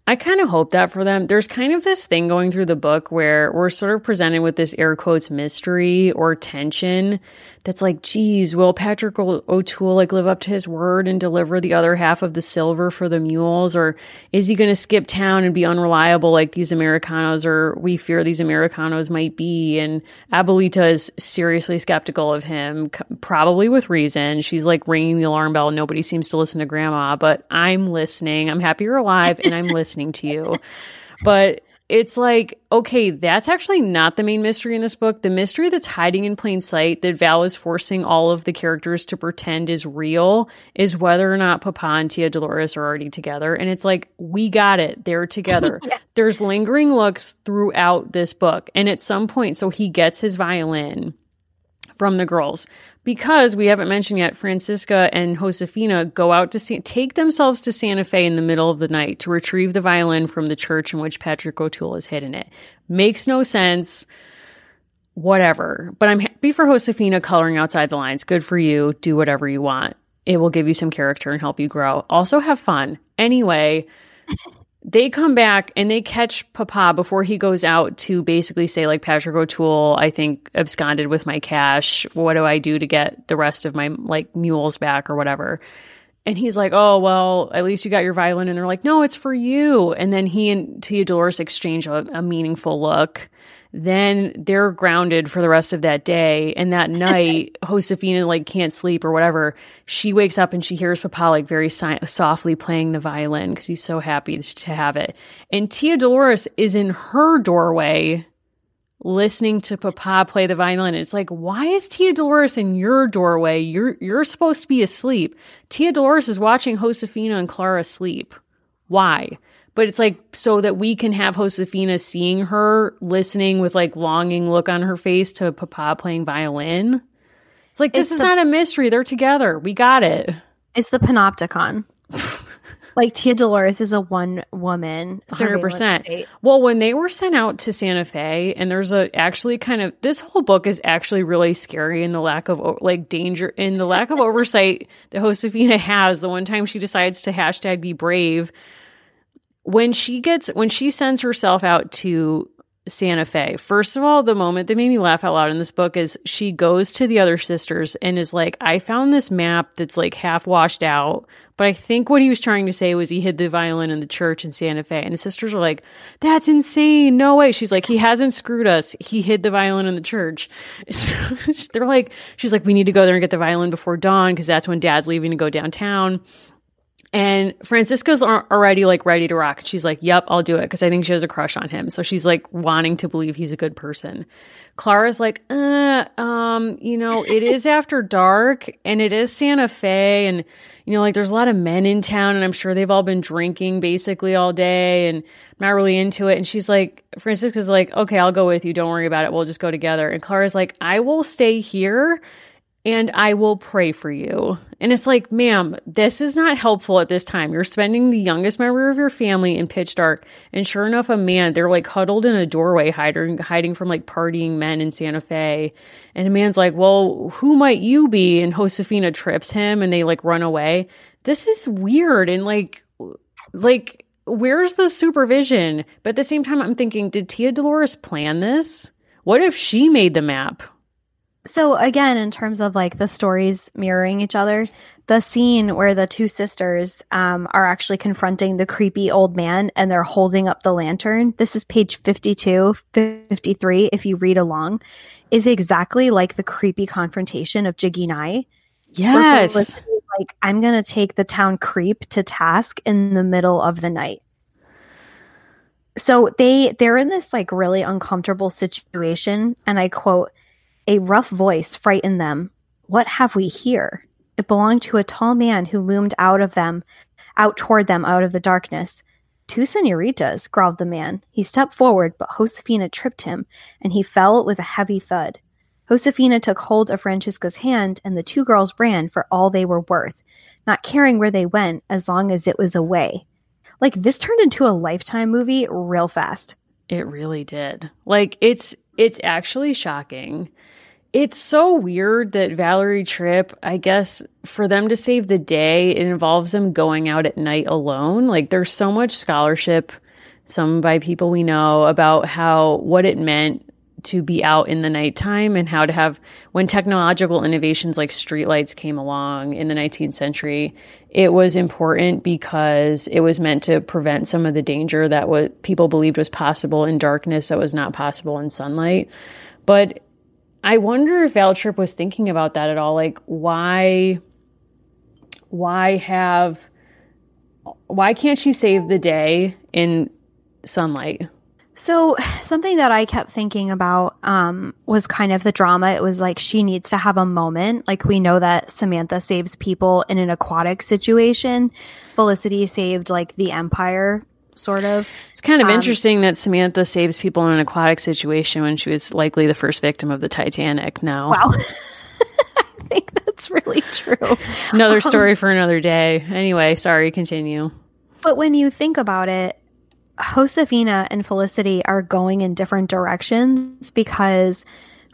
I kind of hope that for them. There's kind of this thing going through the book where we're sort of presented with this air quotes mystery or tension that's like, geez, will Patrick O'Toole like live up to his word and deliver the other half of the silver for the mules? Or is he going to skip town and be unreliable like these Americanos or we fear these Americanos might be? And Abuelita is seriously skeptical of him, probably with reason. She's like ringing the alarm bell. Nobody seems to listen to grandma, but I'm listening. I'm happy you're alive and I'm listening to you. But it's like, okay, that's actually not the main mystery in this book. The mystery that's hiding in plain sight that Val is forcing all of the characters to pretend is real is whether or not Papa and Tia Dolores are already together. And it's like, we got it. They're together. [LAUGHS] yeah. There's lingering looks throughout this book. And at some point, so he gets his violin from the girls because we haven't mentioned yet Francisca and Josefina go out to take themselves to Santa Fe in the middle of the night to retrieve the violin from the church in which Patrick O'Toole has hidden it. Makes no sense. Whatever. But I'm happy for Josefina coloring outside the lines. Good for you. Do whatever you want. It will give you some character and help you grow. Also have fun. Anyway, they come back and they catch Papa before he goes out to basically say, like, Patrick O'Toole, I think, absconded with my cash. What do I do to get the rest of my, like, mules back or whatever? And he's like, oh, well, at least you got your violin. And they're like, no, it's for you. And then he and Tia Dolores exchange a, a meaningful look then they're grounded for the rest of that day. And that [LAUGHS] night, Josefina like can't sleep or whatever. She wakes up and she hears Papa like very si- softly playing the violin because he's so happy to have it. And Tia Dolores is in her doorway listening to Papa play the violin. It's like, why is Tia Dolores in your doorway? You're you're supposed to be asleep. Tia Dolores is watching Josefina and Clara sleep. Why? But it's like so that we can have Josefina seeing her listening with like longing look on her face to Papa playing violin. It's like this it's is the, not a mystery. They're together. We got it. It's the panopticon. [LAUGHS] like Tia Dolores is a one woman. Hundred percent. Well, when they were sent out to Santa Fe, and there's a actually kind of this whole book is actually really scary in the lack of like danger in the lack of [LAUGHS] oversight that Josefina has. The one time she decides to hashtag be brave when she gets when she sends herself out to Santa Fe. First of all, the moment that made me laugh out loud in this book is she goes to the other sisters and is like, I found this map that's like half washed out. But I think what he was trying to say was he hid the violin in the church in Santa Fe. And the sisters are like, That's insane. No way. She's like, He hasn't screwed us. He hid the violin in the church. [LAUGHS] So they're like, She's like, We need to go there and get the violin before dawn because that's when dad's leaving to go downtown. And Francisca's already like ready to rock. She's like, "Yep, I'll do it" because I think she has a crush on him. So she's like wanting to believe he's a good person. Clara's like, uh, um, you know, it is [LAUGHS] after dark and it is Santa Fe and you know, like there's a lot of men in town and I'm sure they've all been drinking basically all day and I'm not really into it. And she's like, Francisca's like, "Okay, I'll go with you. Don't worry about it. We'll just go together." And Clara's like, "I will stay here." And I will pray for you. And it's like, ma'am, this is not helpful at this time. You're spending the youngest member of your family in pitch dark. And sure enough, a man, they're like huddled in a doorway, hiding, hiding from like partying men in Santa Fe. And a man's like, well, who might you be? And Josefina trips him and they like run away. This is weird. And like, like, where's the supervision? But at the same time, I'm thinking, did Tia Dolores plan this? What if she made the map? So again, in terms of like the stories mirroring each other, the scene where the two sisters um, are actually confronting the creepy old man and they're holding up the lantern. This is page 52, 53, if you read along, is exactly like the creepy confrontation of Jiggy Nye. Yes. Like, I'm going to take the town creep to task in the middle of the night. So they they're in this like really uncomfortable situation and I quote a rough voice frightened them. What have we here? It belonged to a tall man who loomed out of them, out toward them out of the darkness. Two senoritas, growled the man. He stepped forward, but Josefina tripped him, and he fell with a heavy thud. Josefina took hold of Francisca's hand, and the two girls ran for all they were worth, not caring where they went as long as it was away. Like, this turned into a lifetime movie real fast. It really did. Like, it's it's actually shocking it's so weird that Valerie Tripp, I guess, for them to save the day, it involves them going out at night alone. Like, there's so much scholarship, some by people we know, about how what it meant to be out in the nighttime and how to have when technological innovations like streetlights came along in the 19th century it was important because it was meant to prevent some of the danger that what people believed was possible in darkness that was not possible in sunlight but I wonder if Val Tripp was thinking about that at all. Like, why, why have, why can't she save the day in sunlight? So something that I kept thinking about um, was kind of the drama. It was like she needs to have a moment. Like we know that Samantha saves people in an aquatic situation. Felicity saved like the Empire sort of. It's kind of um, interesting that Samantha saves people in an aquatic situation when she was likely the first victim of the Titanic. now. Wow. [LAUGHS] I think that's really true. another um, story for another day. Anyway, sorry, continue. But when you think about it, Josefina and Felicity are going in different directions because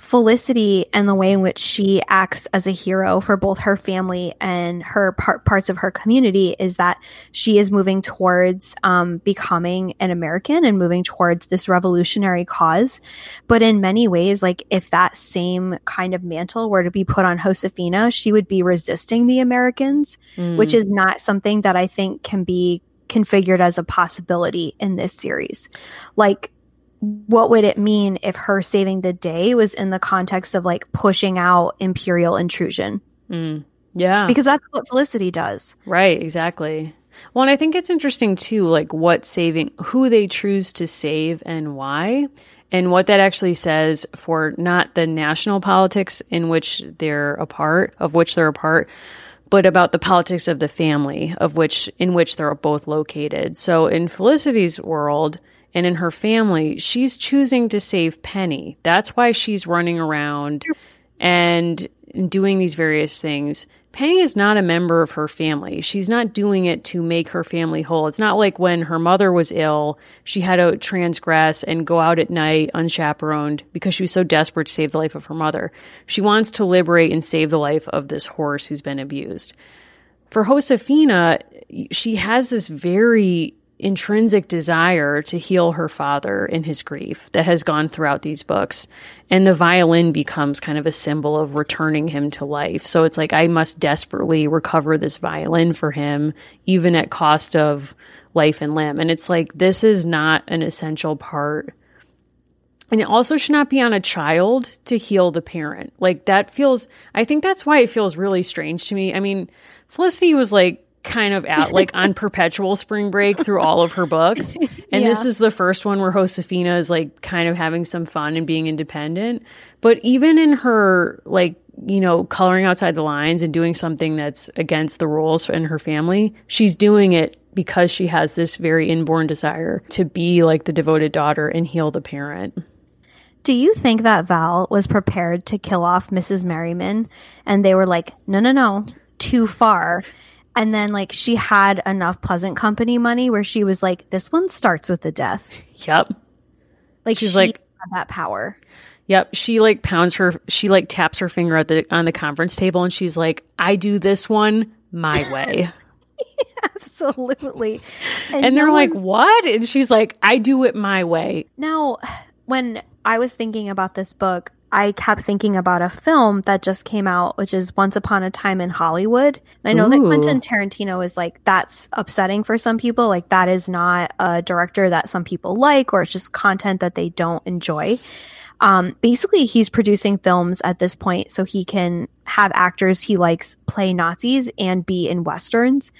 Felicity and the way in which she acts as a hero for both her family and her par- parts of her community is that she is moving towards um, becoming an American and moving towards this revolutionary cause. But in many ways, like if that same kind of mantle were to be put on Josefina, she would be resisting the Americans, mm. which is not something that I think can be configured as a possibility in this series. Like what would it mean if her saving the day was in the context of like pushing out imperial intrusion? Mm, yeah. Because that's what Felicity does. Right, exactly. Well, and I think it's interesting too, like what saving, who they choose to save and why, and what that actually says for not the national politics in which they're a part, of which they're a part, but about the politics of the family of which in which they're both located. So in Felicity's world, and in her family, she's choosing to save Penny. That's why she's running around and doing these various things. Penny is not a member of her family. She's not doing it to make her family whole. It's not like when her mother was ill, she had to transgress and go out at night unchaperoned because she was so desperate to save the life of her mother. She wants to liberate and save the life of this horse who's been abused. For Josefina, she has this very intrinsic desire to heal her father in his grief that has gone throughout these books. And the violin becomes kind of a symbol of returning him to life. So it's like, I must desperately recover this violin for him, even at cost of life and limb. And it's like, this is not an essential part. And it also should not be on a child to heal the parent. Like that feels, I think that's why it feels really strange to me. I mean, Felicity was like kind of out like on [LAUGHS] perpetual spring break through all of her books. And yeah. this is the first one where Josefina is like kind of having some fun and being independent. But even in her like, you know, coloring outside the lines and doing something that's against the rules in her family, she's doing it because she has this very inborn desire to be like the devoted daughter and heal the parent. Do you think that Val was prepared to kill off Mrs. Merriman and they were like, no, no, no, too far? And then, like, she had enough pleasant company money where she was like, this one starts with the death. Yep. Like, she's she like, that power. Yep. She like pounds her, she like taps her finger at the, on the conference table and she's like, I do this one my [LAUGHS] way. Absolutely. And, and they're no like, what? And she's like, I do it my way. Now, when I was thinking about this book, I kept thinking about a film that just came out, which is Once Upon a Time in Hollywood. And I know Ooh. that Quentin Tarantino is like, that's upsetting for some people. Like, that is not a director that some people like, or it's just content that they don't enjoy. Um, basically, he's producing films at this point so he can have actors he likes play Nazis and be in Westerns.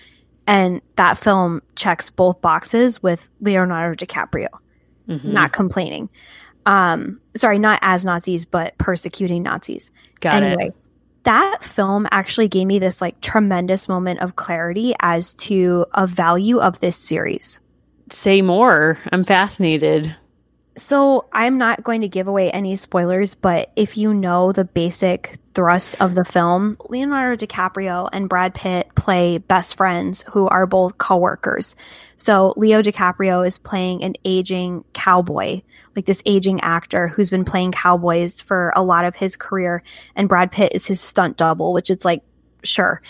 And that film checks both boxes with Leonardo DiCaprio. Mm-hmm. Not complaining um sorry not as nazis but persecuting nazis. Got anyway it. that film actually gave me this like tremendous moment of clarity as to a value of this series. Say more. I'm fascinated so I'm not going to give away any spoilers, but if you know the basic thrust of the film, Leonardo DiCaprio and Brad Pitt play best friends who are both coworkers. So Leo DiCaprio is playing an aging cowboy, like this aging actor who's been playing cowboys for a lot of his career, and Brad Pitt is his stunt double, which it's like sure.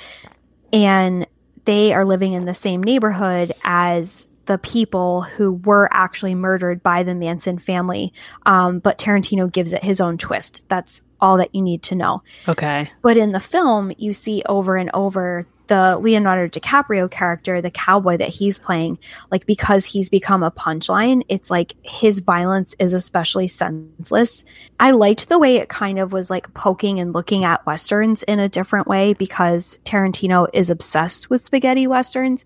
And they are living in the same neighborhood as the people who were actually murdered by the Manson family. Um, but Tarantino gives it his own twist. That's all that you need to know. Okay. But in the film, you see over and over the Leonardo DiCaprio character, the cowboy that he's playing, like because he's become a punchline, it's like his violence is especially senseless. I liked the way it kind of was like poking and looking at westerns in a different way because Tarantino is obsessed with spaghetti westerns.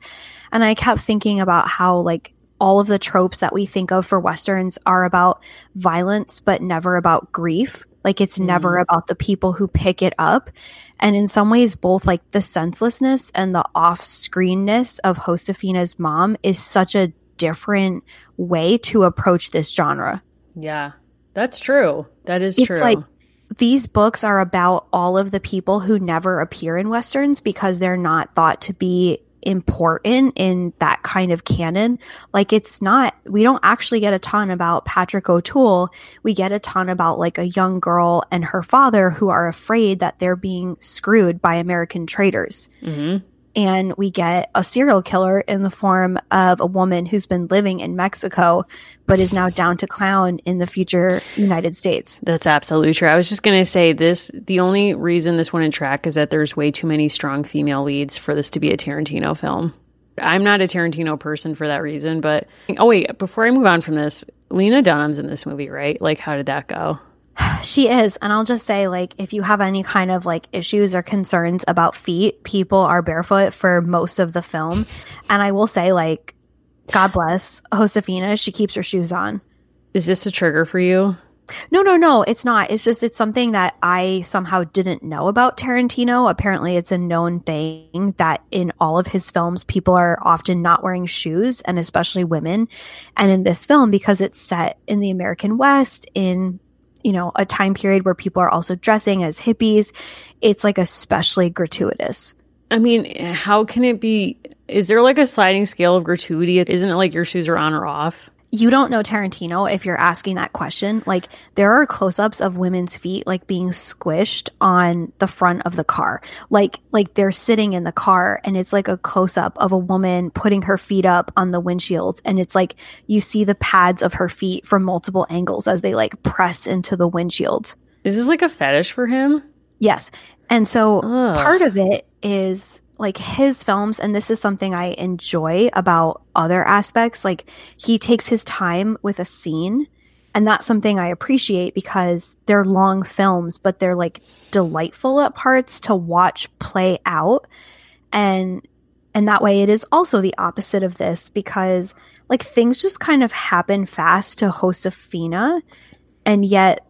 And I kept thinking about how like all of the tropes that we think of for westerns are about violence but never about grief like it's mm. never about the people who pick it up. And in some ways, both like the senselessness and the off screenness of Josefina's mom is such a different way to approach this genre. Yeah, that's true. That is it's true. Like, these books are about all of the people who never appear in westerns because they're not thought to be important in that kind of canon. Like it's not, we don't actually get a ton about Patrick O'Toole. We get a ton about like a young girl and her father who are afraid that they're being screwed by American traders. Mm-hmm and we get a serial killer in the form of a woman who's been living in Mexico but is now down to clown in the future United States. That's absolutely true. I was just going to say this the only reason this in track is that there's way too many strong female leads for this to be a Tarantino film. I'm not a Tarantino person for that reason, but oh wait, before I move on from this, Lena Dunham's in this movie, right? Like how did that go? [SIGHS] She is. And I'll just say, like, if you have any kind of like issues or concerns about feet, people are barefoot for most of the film. And I will say, like, God bless Josefina. She keeps her shoes on. Is this a trigger for you? No, no, no, it's not. It's just it's something that I somehow didn't know about Tarantino. Apparently, it's a known thing that in all of his films people are often not wearing shoes and especially women. And in this film because it's set in the American West in you know, a time period where people are also dressing as hippies, it's like especially gratuitous. I mean, how can it be? Is there like a sliding scale of gratuity? Isn't it like your shoes are on or off? You don't know Tarantino if you're asking that question. Like there are close-ups of women's feet like being squished on the front of the car. Like like they're sitting in the car and it's like a close-up of a woman putting her feet up on the windshield and it's like you see the pads of her feet from multiple angles as they like press into the windshield. Is this like a fetish for him? Yes. And so Ugh. part of it is like his films and this is something i enjoy about other aspects like he takes his time with a scene and that's something i appreciate because they're long films but they're like delightful at parts to watch play out. And And that way it is also the opposite of this because like things just kind of happen fast to Josefina and yet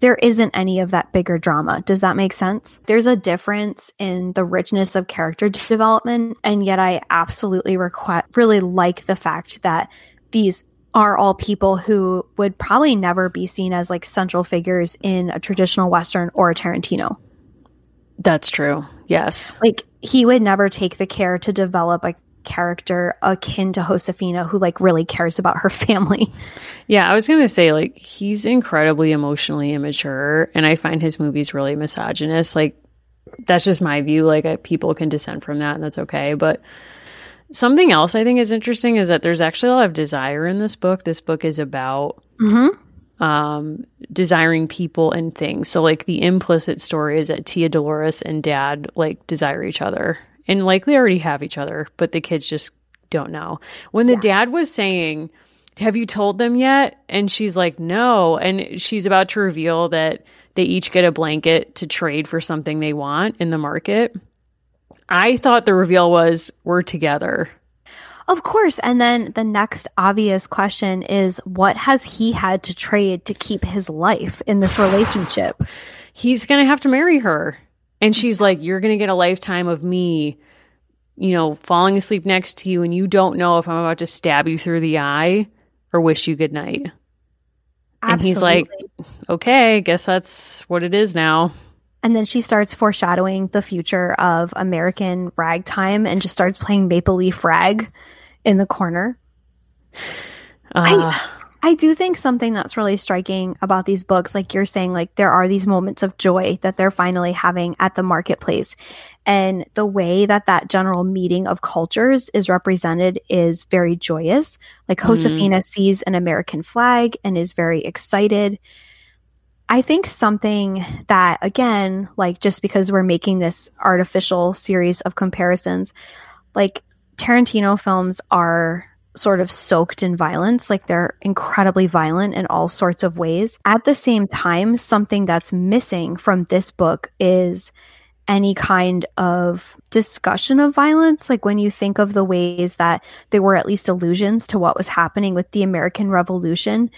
there isn't any of that bigger drama. Does that make sense? There's a difference in the richness of character development, and yet I absolutely requ- really like the fact that these are all people who would probably never be seen as like central figures in a traditional Western or a Tarantino. That's true. Yes. Like he would never take the care to develop a character akin to Josefina who like really cares about her [LAUGHS] family. Yeah, I was going to say like he's incredibly emotionally immature and I find his movies really misogynist. Like that's just my view like uh, people can dissent from that and that's okay, but something else I think is interesting is that there's actually a lot of desire in this book. This book is about mm-hmm. um, desiring people and things. So like the implicit story is that Tia Dolores and Dad like desire each other and likely already have each other, but the kids just don't know. When the yeah. dad was saying, Have you told them yet? And she's like, No. And she's about to reveal that they each get a blanket to trade for something they want in the market. I thought the reveal was, We're together. Of course. And then the next obvious question is what has he had to trade to keep his life in this [SIGHS] relationship? He's going to have to marry her. And she's like, You're going to get a lifetime of me, you know, falling asleep next to you, and you don't know if I'm about to stab you through the eye or wish you good night. And he's like, Okay, guess that's what it is now. And then she starts foreshadowing the future of American ragtime and just starts playing Maple Leaf Rag in the corner. Uh, I, I do think something that's really striking about these books, like you're saying, like there are these moments of joy that they're finally having at the marketplace. And the way that that general meeting of cultures is represented is very joyous. Like mm-hmm. Josefina sees an American flag and is very excited. I think something that, again, like just because we're making this artificial series of comparisons, like Tarantino films are sort of soaked in violence, like they're incredibly violent in all sorts of ways. At the same time, something that's missing from this book is any kind of discussion of violence. Like when you think of the ways that there were at least allusions to what was happening with the American Revolution,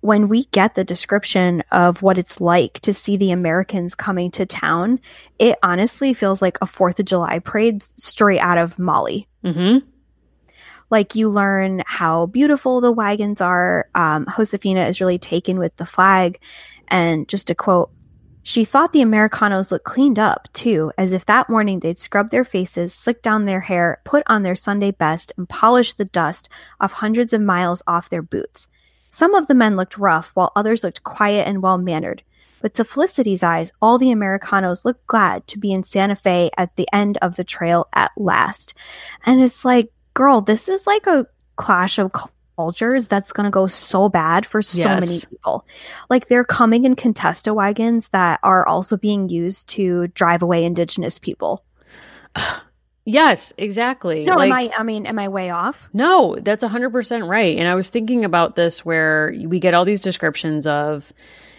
when we get the description of what it's like to see the Americans coming to town, it honestly feels like a Fourth of July parade story out of Molly. Mm-hmm like you learn how beautiful the wagons are. Um, Josefina is really taken with the flag. And just to quote, she thought the Americanos looked cleaned up, too, as if that morning they'd scrubbed their faces, slicked down their hair, put on their Sunday best, and polished the dust off hundreds of miles off their boots. Some of the men looked rough, while others looked quiet and well mannered. But to Felicity's eyes, all the Americanos looked glad to be in Santa Fe at the end of the trail at last. And it's like, girl, this is like a clash of cultures that's going to go so bad for so yes. many people. Like they're coming in Conestoga wagons that are also being used to drive away indigenous people. [SIGHS] Yes, exactly. No, like, am I I mean, am I way off? No, that's 100% right. And I was thinking about this where we get all these descriptions of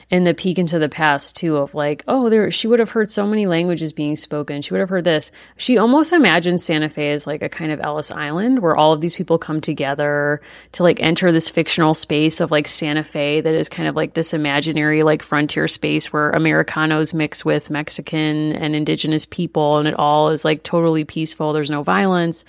and the peek into the past too of like oh there she would have heard so many languages being spoken. She would have heard this. She almost imagines santa fe as like a kind of ellis island where all of these people come together to like enter this fictional space of like santa fe that is kind of like this imaginary like frontier space where americanos mix with mexican and indigenous people and it all is like totally peaceful. There's no violence.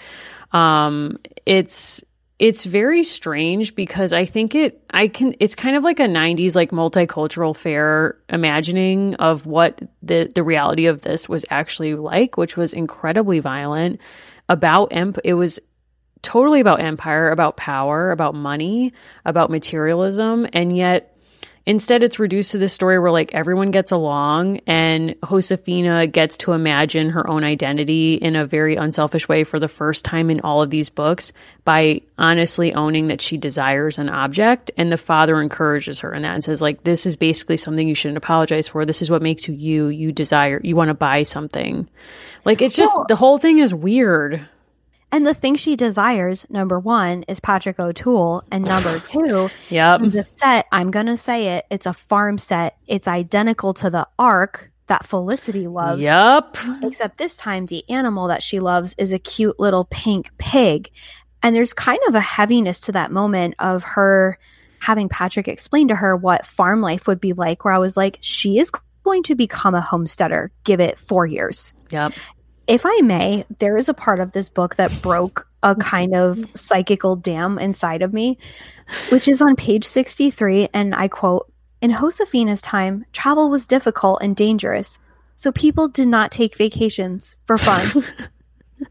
Um it's it's very strange because I think it I can it's kind of like a 90s like multicultural fair imagining of what the the reality of this was actually like which was incredibly violent about emp it was totally about empire about power about money about materialism and yet Instead, it's reduced to this story where like everyone gets along and Josefina gets to imagine her own identity in a very unselfish way for the first time in all of these books by honestly owning that she desires an object. And the father encourages her in that and says, like, this is basically something you shouldn't apologize for. This is what makes you you. You desire, you want to buy something. Like, it's just, well, the whole thing is weird. And the thing she desires, number one, is Patrick O'Toole. And number [SIGHS] two, yep. the set, I'm going to say it, it's a farm set. It's identical to the Ark that Felicity loves. Yep. Except this time, the animal that she loves is a cute little pink pig. And there's kind of a heaviness to that moment of her having Patrick explain to her what farm life would be like, where I was like, she is going to become a homesteader. Give it four years. Yep. If I may, there is a part of this book that broke a mm-hmm. kind of psychical dam inside of me, which is on page 63. And I quote In Josefina's time, travel was difficult and dangerous, so people did not take vacations for fun. [LAUGHS]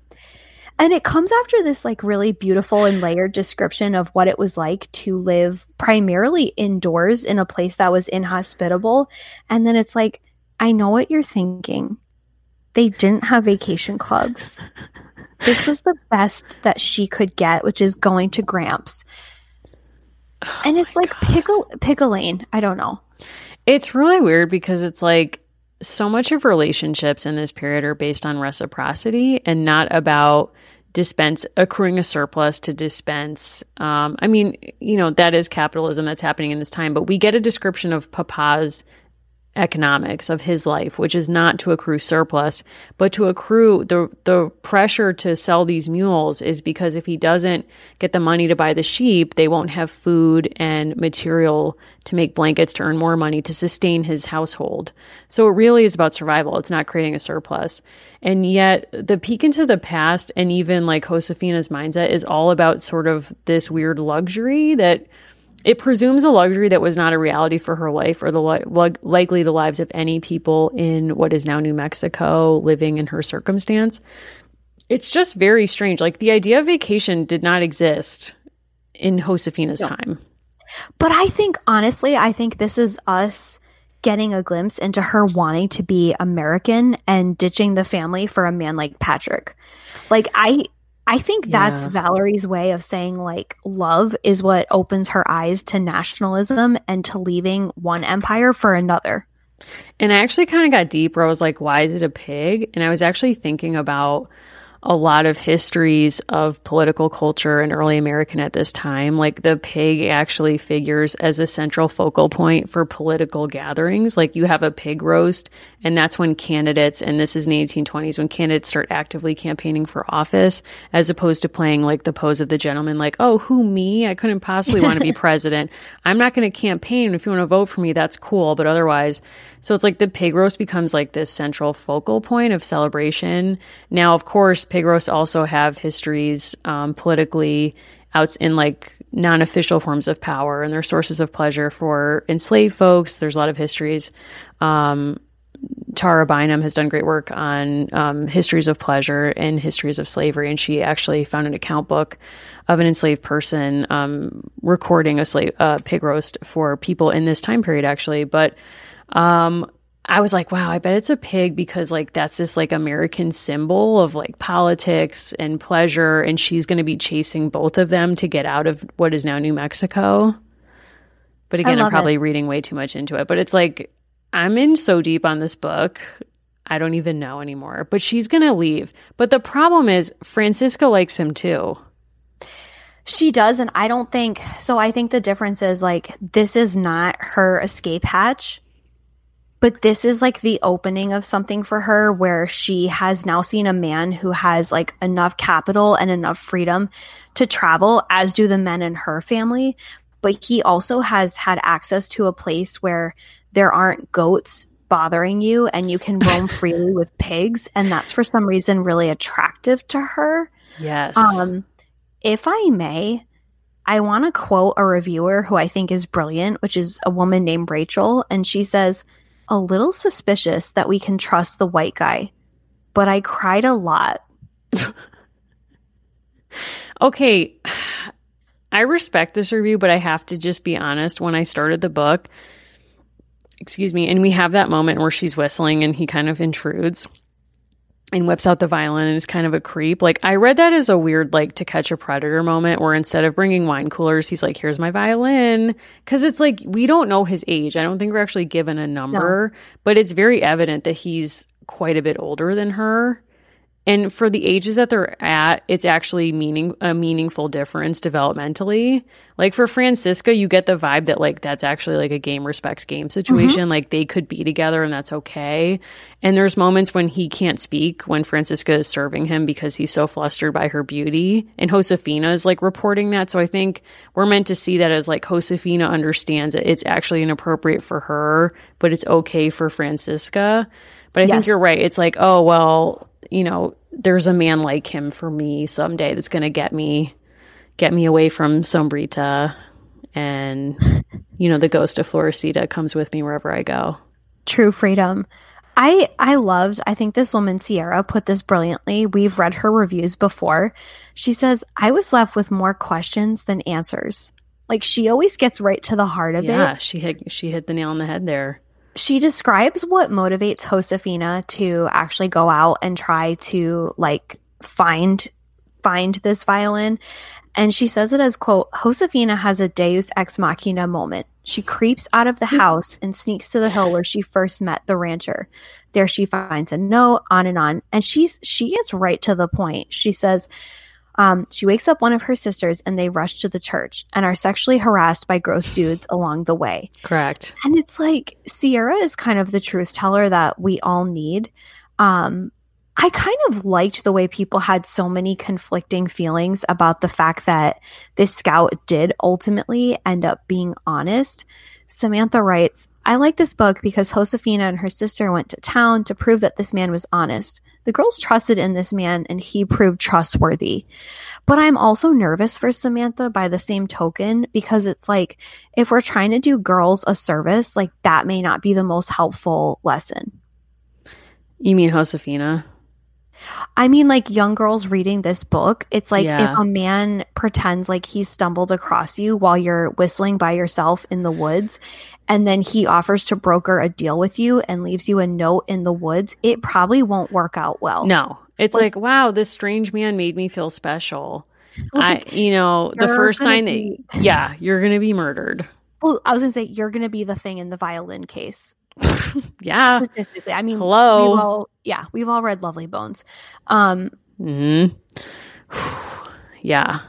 and it comes after this like really beautiful and layered description of what it was like to live primarily indoors in a place that was inhospitable. And then it's like, I know what you're thinking they didn't have vacation clubs. this was the best that she could get, which is going to Gramps. Oh and it's like God. pickle pickle lane. I don't know. It's really weird because it's like so much of relationships in this period are based on reciprocity and not about dispense accruing a surplus to dispense. Um, I mean, you know, that is capitalism that's happening in this time, but we get a description of Papa's economics of his life, which is not to accrue surplus, but to accrue the the pressure to sell these mules is because if he doesn't get the money to buy the sheep, they won't have food and material to make blankets to earn more money to sustain his household. So it really is about survival. It's not creating a surplus. And yet the peek into the past and even like Josefina's mindset is all about sort of this weird luxury that it presumes a luxury that was not a reality for her life or the li- likely the lives of any people in what is now New Mexico living in her circumstance. It's just very strange. Like the idea of vacation did not exist in Josefina's time. But I think honestly, I think this is us getting a glimpse into her wanting to be American and ditching the family for a man like Patrick. Like I I think that's yeah. Valerie's way of saying like love is what opens her eyes to nationalism and to leaving one empire for another. And I actually kind of got deep where I was like, why is it a pig? And I was actually thinking about a lot of histories of political culture in early American at this time. Like the pig actually figures as a central focal point for political gatherings. Like you have a pig roast, and that's when candidates, and this is in the 1820s, when candidates start actively campaigning for office, as opposed to playing like the pose of the gentleman, like, oh, who, me? I couldn't possibly want to be [LAUGHS] president. I'm not going to campaign. If you want to vote for me, that's cool. But otherwise, so it's like the pig roast becomes like this central focal point of celebration. Now, of course, pig roasts also have histories um, politically out in like non-official forms of power and they're sources of pleasure for enslaved folks. There's a lot of histories. Um, Tara Bynum has done great work on um, histories of pleasure and histories of slavery, and she actually found an account book of an enslaved person um, recording a slave uh, pig roast for people in this time period, actually. But um, I was like, wow, I bet it's a pig because like that's this like American symbol of like politics and pleasure. And she's going to be chasing both of them to get out of what is now New Mexico. But again, I'm probably it. reading way too much into it. But it's like, I'm in so deep on this book. I don't even know anymore. But she's going to leave. But the problem is, Francisca likes him too. She does. And I don't think so. I think the difference is like, this is not her escape hatch but this is like the opening of something for her where she has now seen a man who has like enough capital and enough freedom to travel, as do the men in her family. But he also has had access to a place where there aren't goats bothering you and you can roam [LAUGHS] freely with pigs. And that's for some reason really attractive to her. Yes. Um, if I may, I want to quote a reviewer who I think is brilliant, which is a woman named Rachel. And she says, a little suspicious that we can trust the white guy, but I cried a lot. [LAUGHS] okay. I respect this review, but I have to just be honest. When I started the book, excuse me, and we have that moment where she's whistling and he kind of intrudes and whips out the violin and is kind of a creep. Like I read that as a weird like to catch a predator moment where instead of bringing wine coolers, he's like, "Here's my violin." Cuz it's like we don't know his age. I don't think we're actually given a number, no. but it's very evident that he's quite a bit older than her. And for the ages that they're at, it's actually meaning a meaningful difference developmentally. Like for Francisca, you get the vibe that like that's actually like a game respects game situation. Mm-hmm. Like they could be together and that's okay. And there's moments when he can't speak when Francisca is serving him because he's so flustered by her beauty. And Josefina is like reporting that. So I think we're meant to see that as like Josefina understands that it's actually inappropriate for her, but it's okay for Francisca. But I yes. think you're right. It's like, oh well, you know, there's a man like him for me someday that's going to get me get me away from Sombrita and [LAUGHS] you know the ghost of Florecita comes with me wherever I go. True freedom. I I loved I think this woman Sierra put this brilliantly. We've read her reviews before. She says, "I was left with more questions than answers." Like she always gets right to the heart of yeah, it. Yeah, she hit she hit the nail on the head there she describes what motivates Josefina to actually go out and try to like find find this violin. And she says it as quote Josefina has a deus ex machina moment. She creeps out of the hmm. house and sneaks to the hill where she first met the rancher. There she finds a note on and on. And she's she gets right to the point. She says um, she wakes up one of her sisters and they rush to the church and are sexually harassed by gross dudes along the way. Correct. And it's like Sierra is kind of the truth teller that we all need. Um, I kind of liked the way people had so many conflicting feelings about the fact that this scout did ultimately end up being honest. Samantha writes, I like this book because Josefina and her sister went to town to prove that this man was honest. The girls trusted in this man and he proved trustworthy. But I'm also nervous for Samantha by the same token because it's like if we're trying to do girls a service, like that may not be the most helpful lesson. You mean Josefina? I mean, like young girls reading this book, it's like yeah. if a man pretends like he stumbled across you while you're whistling by yourself in the woods, and then he offers to broker a deal with you and leaves you a note in the woods, it probably won't work out well. No, it's like, like wow, this strange man made me feel special. Like, I, you know, the first sign be- that, yeah, you're going to be murdered. Well, I was going to say, you're going to be the thing in the violin case. [LAUGHS] yeah. Statistically. I mean, hello. We've all, yeah, we've all read Lovely Bones. Um, hmm [SIGHS] yeah.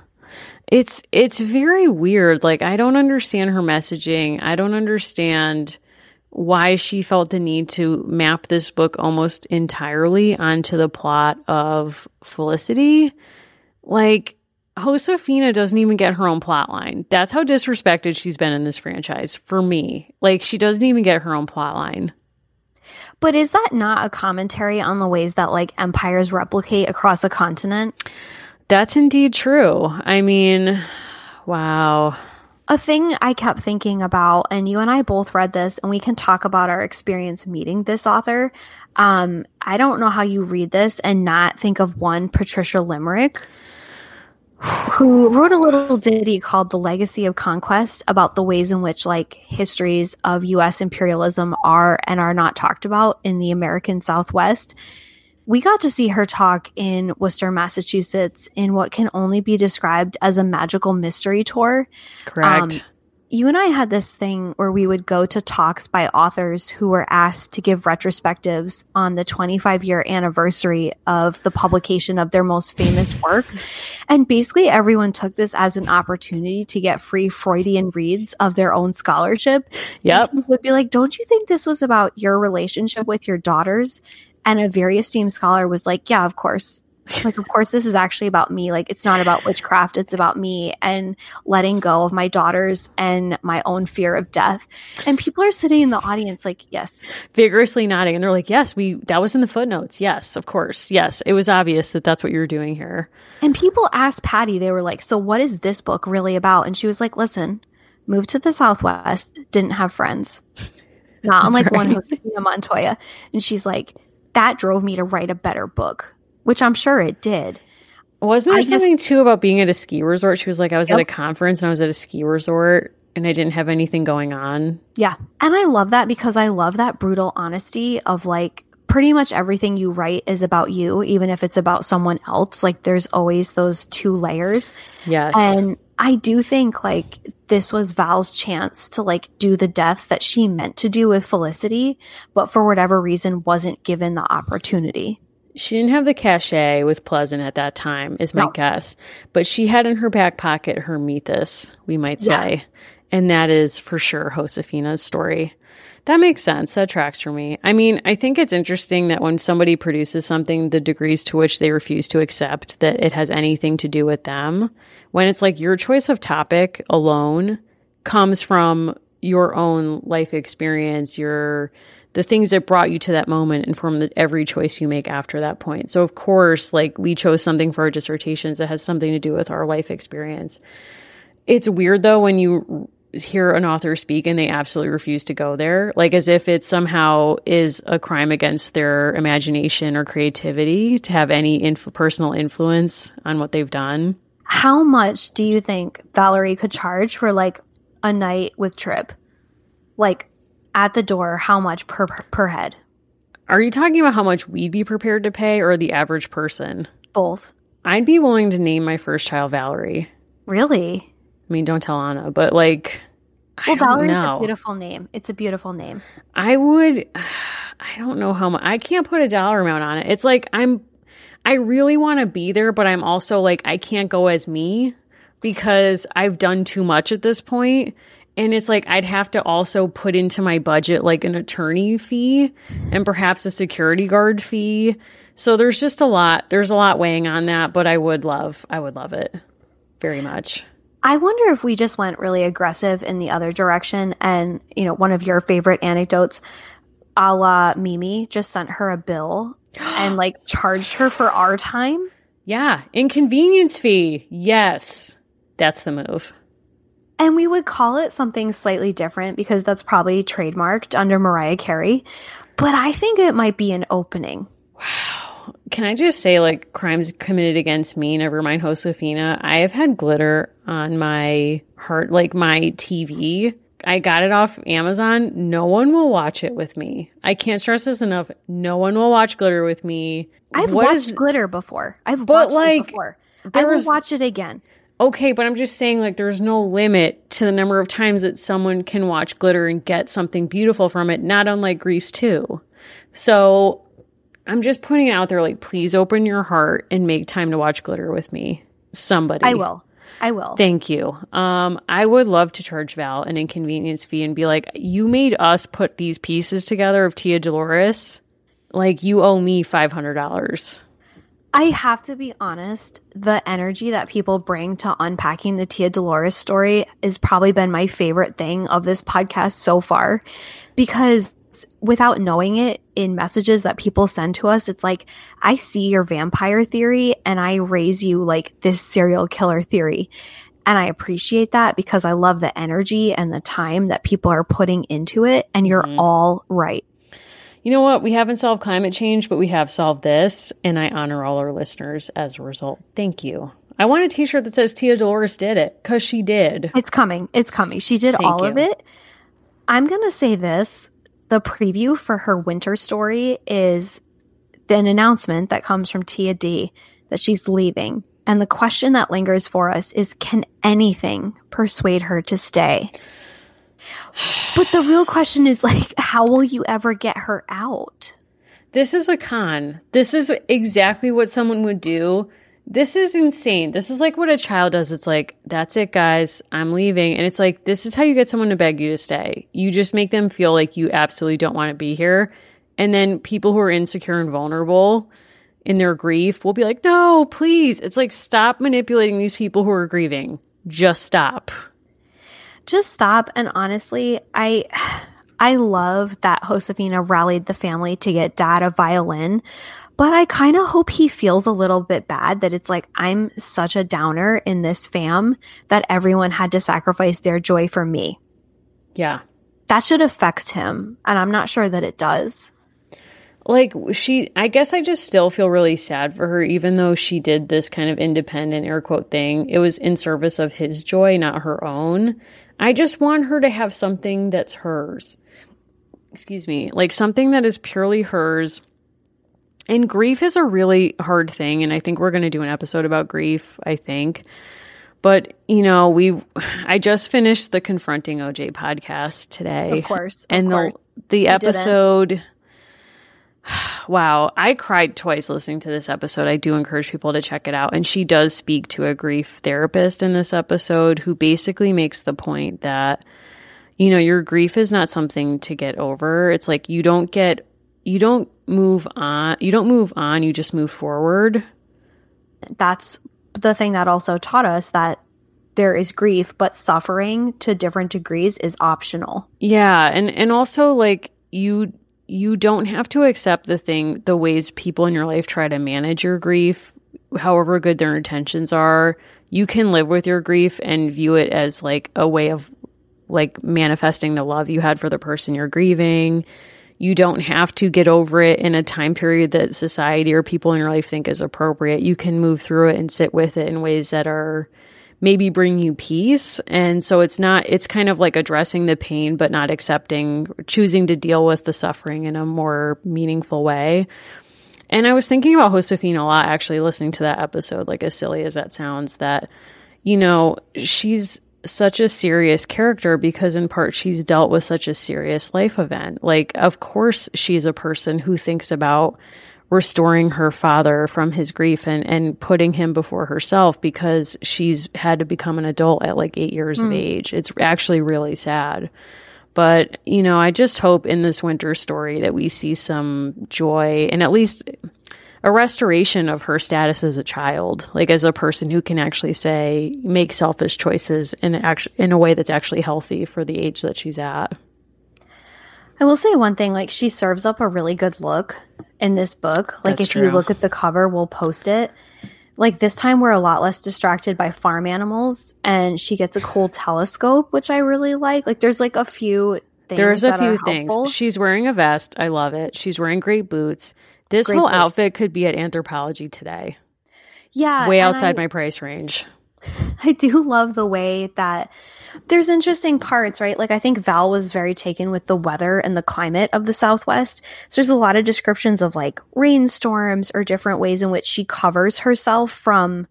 It's it's very weird. Like I don't understand her messaging. I don't understand why she felt the need to map this book almost entirely onto the plot of Felicity. Like Josefina doesn't even get her own plot line. That's how disrespected she's been in this franchise for me. Like she doesn't even get her own plot line. But is that not a commentary on the ways that like empires replicate across a continent? That's indeed true. I mean, wow. A thing I kept thinking about, and you and I both read this, and we can talk about our experience meeting this author. Um, I don't know how you read this and not think of one Patricia Limerick who wrote a little ditty called The Legacy of Conquest about the ways in which like histories of US imperialism are and are not talked about in the American Southwest. We got to see her talk in Worcester, Massachusetts in what can only be described as a magical mystery tour. Correct. Um, you and I had this thing where we would go to talks by authors who were asked to give retrospectives on the 25 year anniversary of the publication of their most famous work. And basically, everyone took this as an opportunity to get free Freudian reads of their own scholarship. Yep. Would be like, don't you think this was about your relationship with your daughters? And a very esteemed scholar was like, yeah, of course like of course this is actually about me. Like it's not about witchcraft. It's about me and letting go of my daughters and my own fear of death. And people are sitting in the audience like yes. Vigorously nodding and they're like yes we that was in the footnotes. Yes of course. Yes it was obvious that that's what you were doing here. And people asked patty they were like so what is this book really about? And she was like listen moved to the southwest didn't have friends. Not [LAUGHS] unlike right. one Josefina Montoya and she's like that drove me to write a better book which I'm sure it did. Wasn't there I something just, too about being at a ski resort? She was like, I was yep. at a conference and I was at a ski resort and I didn't have anything going on. Yeah. And I love that because I love that brutal honesty of like, pretty much everything you write is about you, even if it's about someone else. Like, there's always those two layers. Yes. And I do think like this was Val's chance to like do the death that she meant to do with Felicity, but for whatever reason wasn't given the opportunity she didn't have the cachet with Pleasant at that time, is my no. guess. But she had in her back pocket her mythos, we might say. Yeah. And that is for sure Josefina's story. That makes sense. That tracks for me. I mean, I think it's interesting that when somebody produces something, the degrees to which they refuse to accept that it has anything to do with them, when it's like your choice of topic alone comes from your own life experience, your the things that brought you to that moment inform the, every choice you make after that point. So of course, like we chose something for our dissertations that has something to do with our life experience. It's weird though when you hear an author speak and they absolutely refuse to go there, like as if it somehow is a crime against their imagination or creativity to have any inf- personal influence on what they've done. How much do you think Valerie could charge for like a night with Tripp? Like at the door, how much per per head? Are you talking about how much we'd be prepared to pay or the average person? Both. I'd be willing to name my first child Valerie. Really? I mean, don't tell Anna, but like, well, Valerie's know. a beautiful name. It's a beautiful name. I would. [SIGHS] I don't know how much. I can't put a dollar amount on it. It's like I'm. I really want to be there, but I'm also like I can't go as me because I've done too much at this point. And it's like I'd have to also put into my budget like an attorney fee and perhaps a security guard fee. So there's just a lot. There's a lot weighing on that, but I would love. I would love it very much. I wonder if we just went really aggressive in the other direction. And, you know, one of your favorite anecdotes, a la Mimi, just sent her a bill [GASPS] and like charged her for our time. Yeah. Inconvenience fee. Yes. That's the move. And we would call it something slightly different because that's probably trademarked under Mariah Carey. But I think it might be an opening. Wow can I just say, like, crimes committed against me, never mind Josefina, I have had glitter on my heart, like my TV. I got it off Amazon. No one will watch it with me. I can't stress this enough. No one will watch glitter with me. I've what watched is, glitter before. I've watched like, it before. I will watch it again. Okay, but I'm just saying, like, there's no limit to the number of times that someone can watch glitter and get something beautiful from it, not unlike Grease 2. So I'm just putting out there, like, please open your heart and make time to watch glitter with me. Somebody. I will. I will. Thank you. Um, I would love to charge Val an inconvenience fee and be like, you made us put these pieces together of Tia Dolores. Like, you owe me $500. I have to be honest, the energy that people bring to unpacking the Tia Dolores story has probably been my favorite thing of this podcast so far because without knowing it in messages that people send to us it's like i see your vampire theory and i raise you like this serial killer theory and i appreciate that because i love the energy and the time that people are putting into it and you're mm-hmm. all right you know what we haven't solved climate change but we have solved this and i honor all our listeners as a result thank you I want a t-shirt that says Tia Dolores did it cuz she did. It's coming. It's coming. She did Thank all you. of it. I'm going to say this the preview for her winter story is an announcement that comes from Tia D that she's leaving. And the question that lingers for us is can anything persuade her to stay? But the real question is like, how will you ever get her out? This is a con. This is exactly what someone would do this is insane. This is like what a child does. It's like, that's it, guys. I'm leaving. And it's like, this is how you get someone to beg you to stay. You just make them feel like you absolutely don't want to be here. And then people who are insecure and vulnerable in their grief will be like, no, please. It's like, stop manipulating these people who are grieving. Just stop. Just stop. And honestly, I. [SIGHS] I love that Josefina rallied the family to get dad a violin. But I kind of hope he feels a little bit bad that it's like, I'm such a downer in this fam that everyone had to sacrifice their joy for me. Yeah. That should affect him. And I'm not sure that it does. Like, she, I guess I just still feel really sad for her, even though she did this kind of independent air quote thing. It was in service of his joy, not her own. I just want her to have something that's hers. Excuse me. Like something that is purely hers and grief is a really hard thing. And I think we're going to do an episode about grief, I think. But, you know, we, [SIGHS] I just finished the Confronting OJ podcast today. Of course. Of and course. the, the episode, [SIGHS] wow. I cried twice listening to this episode. I do encourage people to check it out. And she does speak to a grief therapist in this episode who basically makes the point that, you know, your grief is not something to get over. It's like you don't get, you don't move on, you don't move on, you just move forward. That's the thing that also taught us that there is grief, but suffering to different degrees is optional. Yeah, and and also like you you don't have to accept the thing the ways people in your life try to manage your grief, however good their intentions are. You can live with your grief and view it as like a way of like manifesting the love you had for the person you're grieving. You don't have to get over it in a time period that society or people in your life think is appropriate. You can move through it and sit with it in ways that are maybe bring you peace. And so it's not, it's kind of like addressing the pain, but not accepting, choosing to deal with the suffering in a more meaningful way. And I was thinking about Josephine a lot, actually, listening to that episode, like as silly as that sounds, that, you know, she's such a serious character because, in part, she's dealt with such a serious life event. Like, of course, she's a person who thinks about restoring her father from his grief and, and putting him before herself because she's had to become an adult at like eight years mm. of hmm. age. It's actually really sad. But, you know, I just hope in this winter story that we see some joy and at least a restoration of her status as a child, like as a person who can actually say, make selfish choices in, act- in a way that's actually healthy for the age that she's at. I will say one thing, like she serves up a really good look in this book. Like That's if true. you look at the cover, we'll post it. Like this time we're a lot less distracted by farm animals and she gets a cool telescope, which I really like. Like there's like a few There's a few things. She's wearing a vest. I love it. She's wearing great boots. This great whole boots. outfit could be at Anthropologie today. Yeah. Way outside I, my price range. [LAUGHS] I do love the way that there's interesting parts, right? Like I think Val was very taken with the weather and the climate of the Southwest. So there's a lot of descriptions of like rainstorms or different ways in which she covers herself from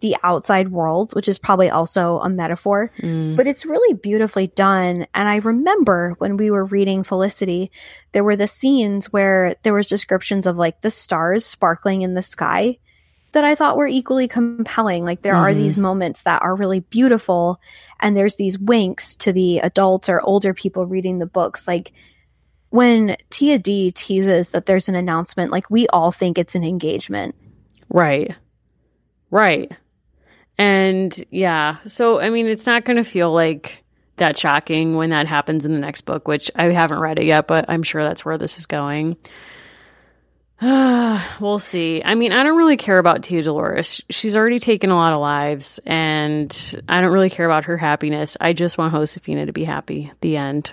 the outside world, which is probably also a metaphor, mm. but it's really beautifully done. And I remember when we were reading Felicity, there were the scenes where there was descriptions of like the stars sparkling in the sky that I thought were equally compelling. Like there mm-hmm. are these moments that are really beautiful, and there's these winks to the adults or older people reading the books. Like when Tia D teases that there's an announcement, like we all think it's an engagement. Right. Right. And yeah, so I mean, it's not going to feel like that shocking when that happens in the next book, which I haven't read it yet, but I'm sure that's where this is going. [SIGHS] we'll see. I mean, I don't really care about Tia Dolores. She's already taken a lot of lives, and I don't really care about her happiness. I just want Josefina to be happy. The end.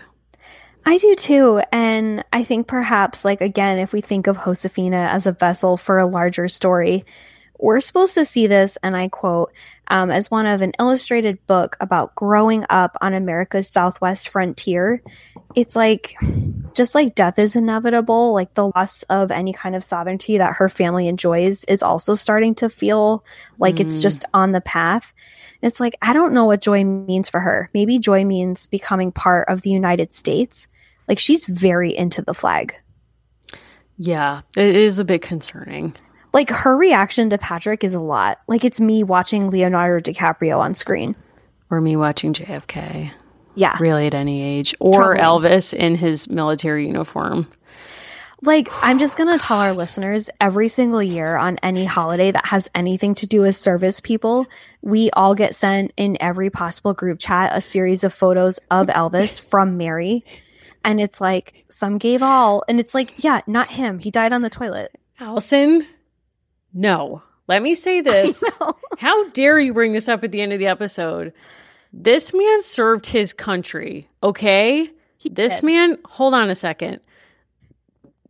I do too. And I think perhaps, like, again, if we think of Josefina as a vessel for a larger story, we're supposed to see this, and I quote, um, as one of an illustrated book about growing up on America's Southwest frontier. It's like, just like death is inevitable, like the loss of any kind of sovereignty that her family enjoys is also starting to feel like mm. it's just on the path. It's like, I don't know what joy means for her. Maybe joy means becoming part of the United States. Like she's very into the flag. Yeah, it is a bit concerning like her reaction to Patrick is a lot. Like it's me watching Leonardo DiCaprio on screen. Or me watching JFK. Yeah. Really at any age. Or Elvis in his military uniform. Like, I'm just going to tell our listeners every single year on any holiday that has anything to do with service people, we all get sent in every possible group chat a series of photos of Elvis from Mary. And it's like, some gave all. And it's like, yeah, not him. He died on the toilet. Allison, no. Let me say [LAUGHS] this. How dare you bring this up at the end of the episode? This man served his country, okay? He this did. man, hold on a second.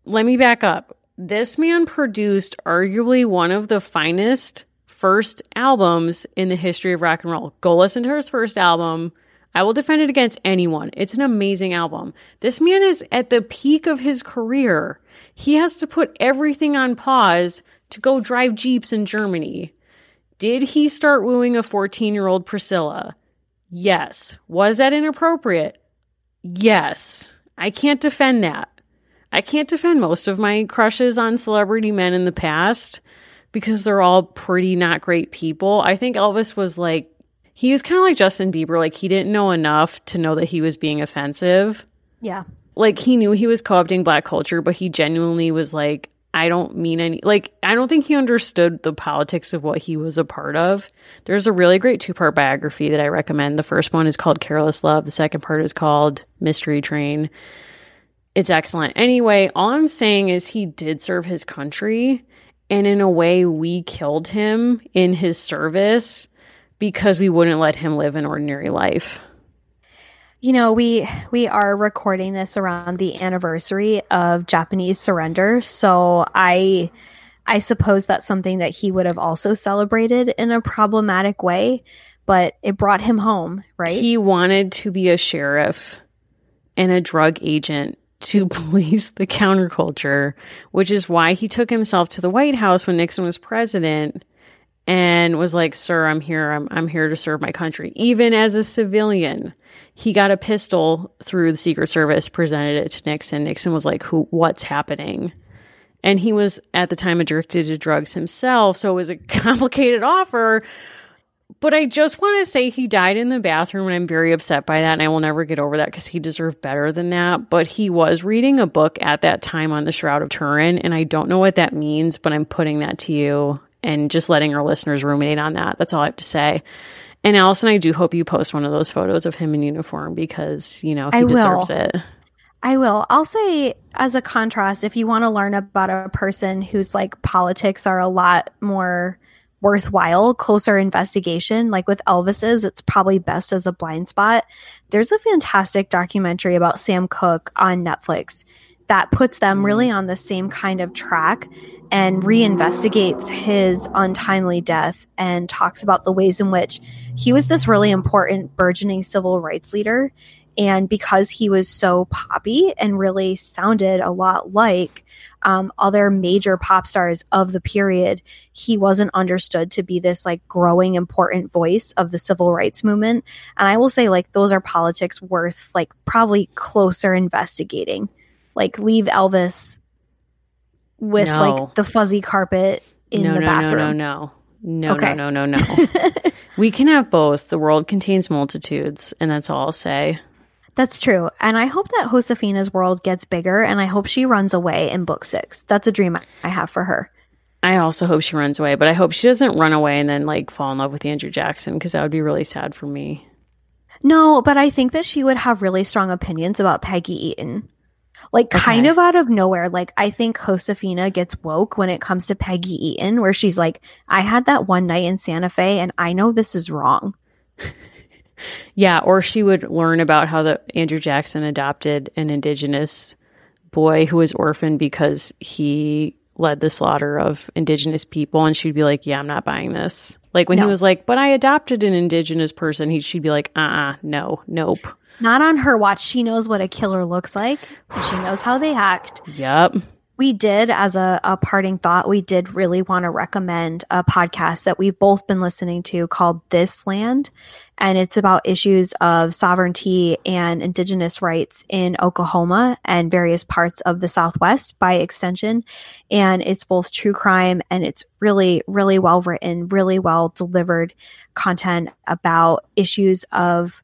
Let me back up. This man produced arguably one of the finest first albums in the history of rock and roll. Go listen to his first album. I will defend it against anyone. It's an amazing album. This man is at the peak of his career. He has to put everything on pause to go drive Jeeps in Germany. Did he start wooing a 14 year old Priscilla? Yes. Was that inappropriate? Yes. I can't defend that. I can't defend most of my crushes on celebrity men in the past because they're all pretty not great people. I think Elvis was like, he was kind of like Justin Bieber. Like, he didn't know enough to know that he was being offensive. Yeah. Like, he knew he was co opting black culture, but he genuinely was like, I don't mean any, like, I don't think he understood the politics of what he was a part of. There's a really great two part biography that I recommend. The first one is called Careless Love, the second part is called Mystery Train. It's excellent. Anyway, all I'm saying is he did serve his country. And in a way, we killed him in his service because we wouldn't let him live an ordinary life you know we we are recording this around the anniversary of japanese surrender. So i i suppose that's something that he would have also celebrated in a problematic way but it brought him home right? He wanted to be a sheriff and a drug agent to [LAUGHS] police the counterculture which is why he took himself to the white house when nixon was president and was like sir i'm here i'm, I'm here to serve my country even as a civilian he got a pistol through the Secret Service, presented it to Nixon. Nixon was like, "Who? What's happening?" And he was at the time addicted to drugs himself, so it was a [LAUGHS] complicated offer. But I just want to say he died in the bathroom, and I'm very upset by that. And I will never get over that because he deserved better than that. But he was reading a book at that time on the Shroud of Turin, and I don't know what that means, but I'm putting that to you and just letting our listeners ruminate on that. That's all I have to say. And Allison, I do hope you post one of those photos of him in uniform because, you know, he I deserves will. it. I will. I'll say, as a contrast, if you want to learn about a person whose like politics are a lot more worthwhile, closer investigation, like with Elvis's, it's probably best as a blind spot. There's a fantastic documentary about Sam Cooke on Netflix that puts them really mm. on the same kind of track and reinvestigates his untimely death and talks about the ways in which he was this really important burgeoning civil rights leader. And because he was so poppy and really sounded a lot like um, other major pop stars of the period, he wasn't understood to be this like growing important voice of the civil rights movement. And I will say, like, those are politics worth like probably closer investigating like leave Elvis with no. like the fuzzy carpet in no, the no, bathroom. No, no, no, no, okay. no, no, no, no. [LAUGHS] we can have both. The world contains multitudes, and that's all I'll say. That's true. And I hope that Josefina's world gets bigger and I hope she runs away in book six. That's a dream I have for her. I also hope she runs away, but I hope she doesn't run away and then like fall in love with Andrew Jackson because that would be really sad for me. No, but I think that she would have really strong opinions about Peggy Eaton. Like okay. kind of out of nowhere. Like I think Josefina gets woke when it comes to Peggy Eaton, where she's like, I had that one night in Santa Fe and I know this is wrong. [LAUGHS] yeah, or she would learn about how the Andrew Jackson adopted an indigenous boy who was orphaned because he led the slaughter of indigenous people and she'd be like, "Yeah, I'm not buying this." Like when no. he was like, "But I adopted an indigenous person," he she'd be like, "Uh-uh, no, nope." Not on her watch. She knows what a killer looks like. She knows how they act. Yep. We did, as a, a parting thought, we did really want to recommend a podcast that we've both been listening to called This Land. And it's about issues of sovereignty and indigenous rights in Oklahoma and various parts of the Southwest by extension. And it's both true crime and it's really, really well written, really well delivered content about issues of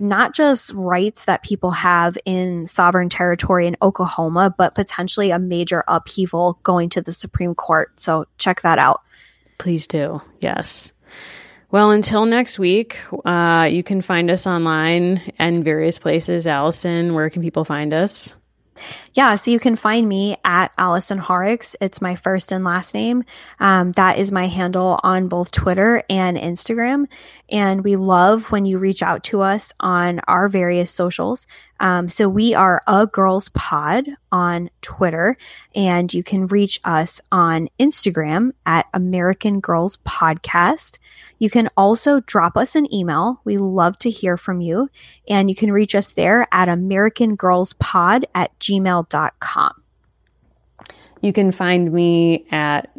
not just rights that people have in sovereign territory in Oklahoma, but potentially a major upheaval going to the Supreme Court. So check that out. Please do. Yes. Well, until next week, uh, you can find us online and various places. Allison, where can people find us? Yeah, so you can find me at Allison Horrocks. It's my first and last name. Um, that is my handle on both Twitter and Instagram. And we love when you reach out to us on our various socials. Um, so we are a girls pod on Twitter, and you can reach us on Instagram at American Girls Podcast. You can also drop us an email. We love to hear from you, and you can reach us there at American Girls Pod at gmail.com. You can find me at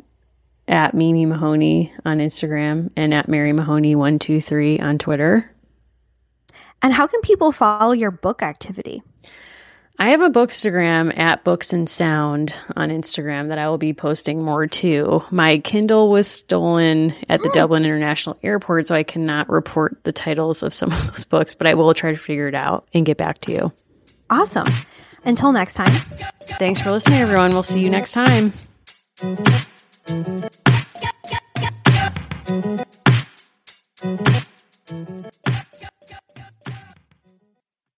at Mimi Mahoney on Instagram and at Mary Mahoney one two three on Twitter. And how can people follow your book activity? I have a bookstagram at Books and Sound on Instagram that I will be posting more to. My Kindle was stolen at the oh. Dublin International Airport, so I cannot report the titles of some of those books, but I will try to figure it out and get back to you. Awesome. Until next time. Thanks for listening, everyone. We'll see you next time.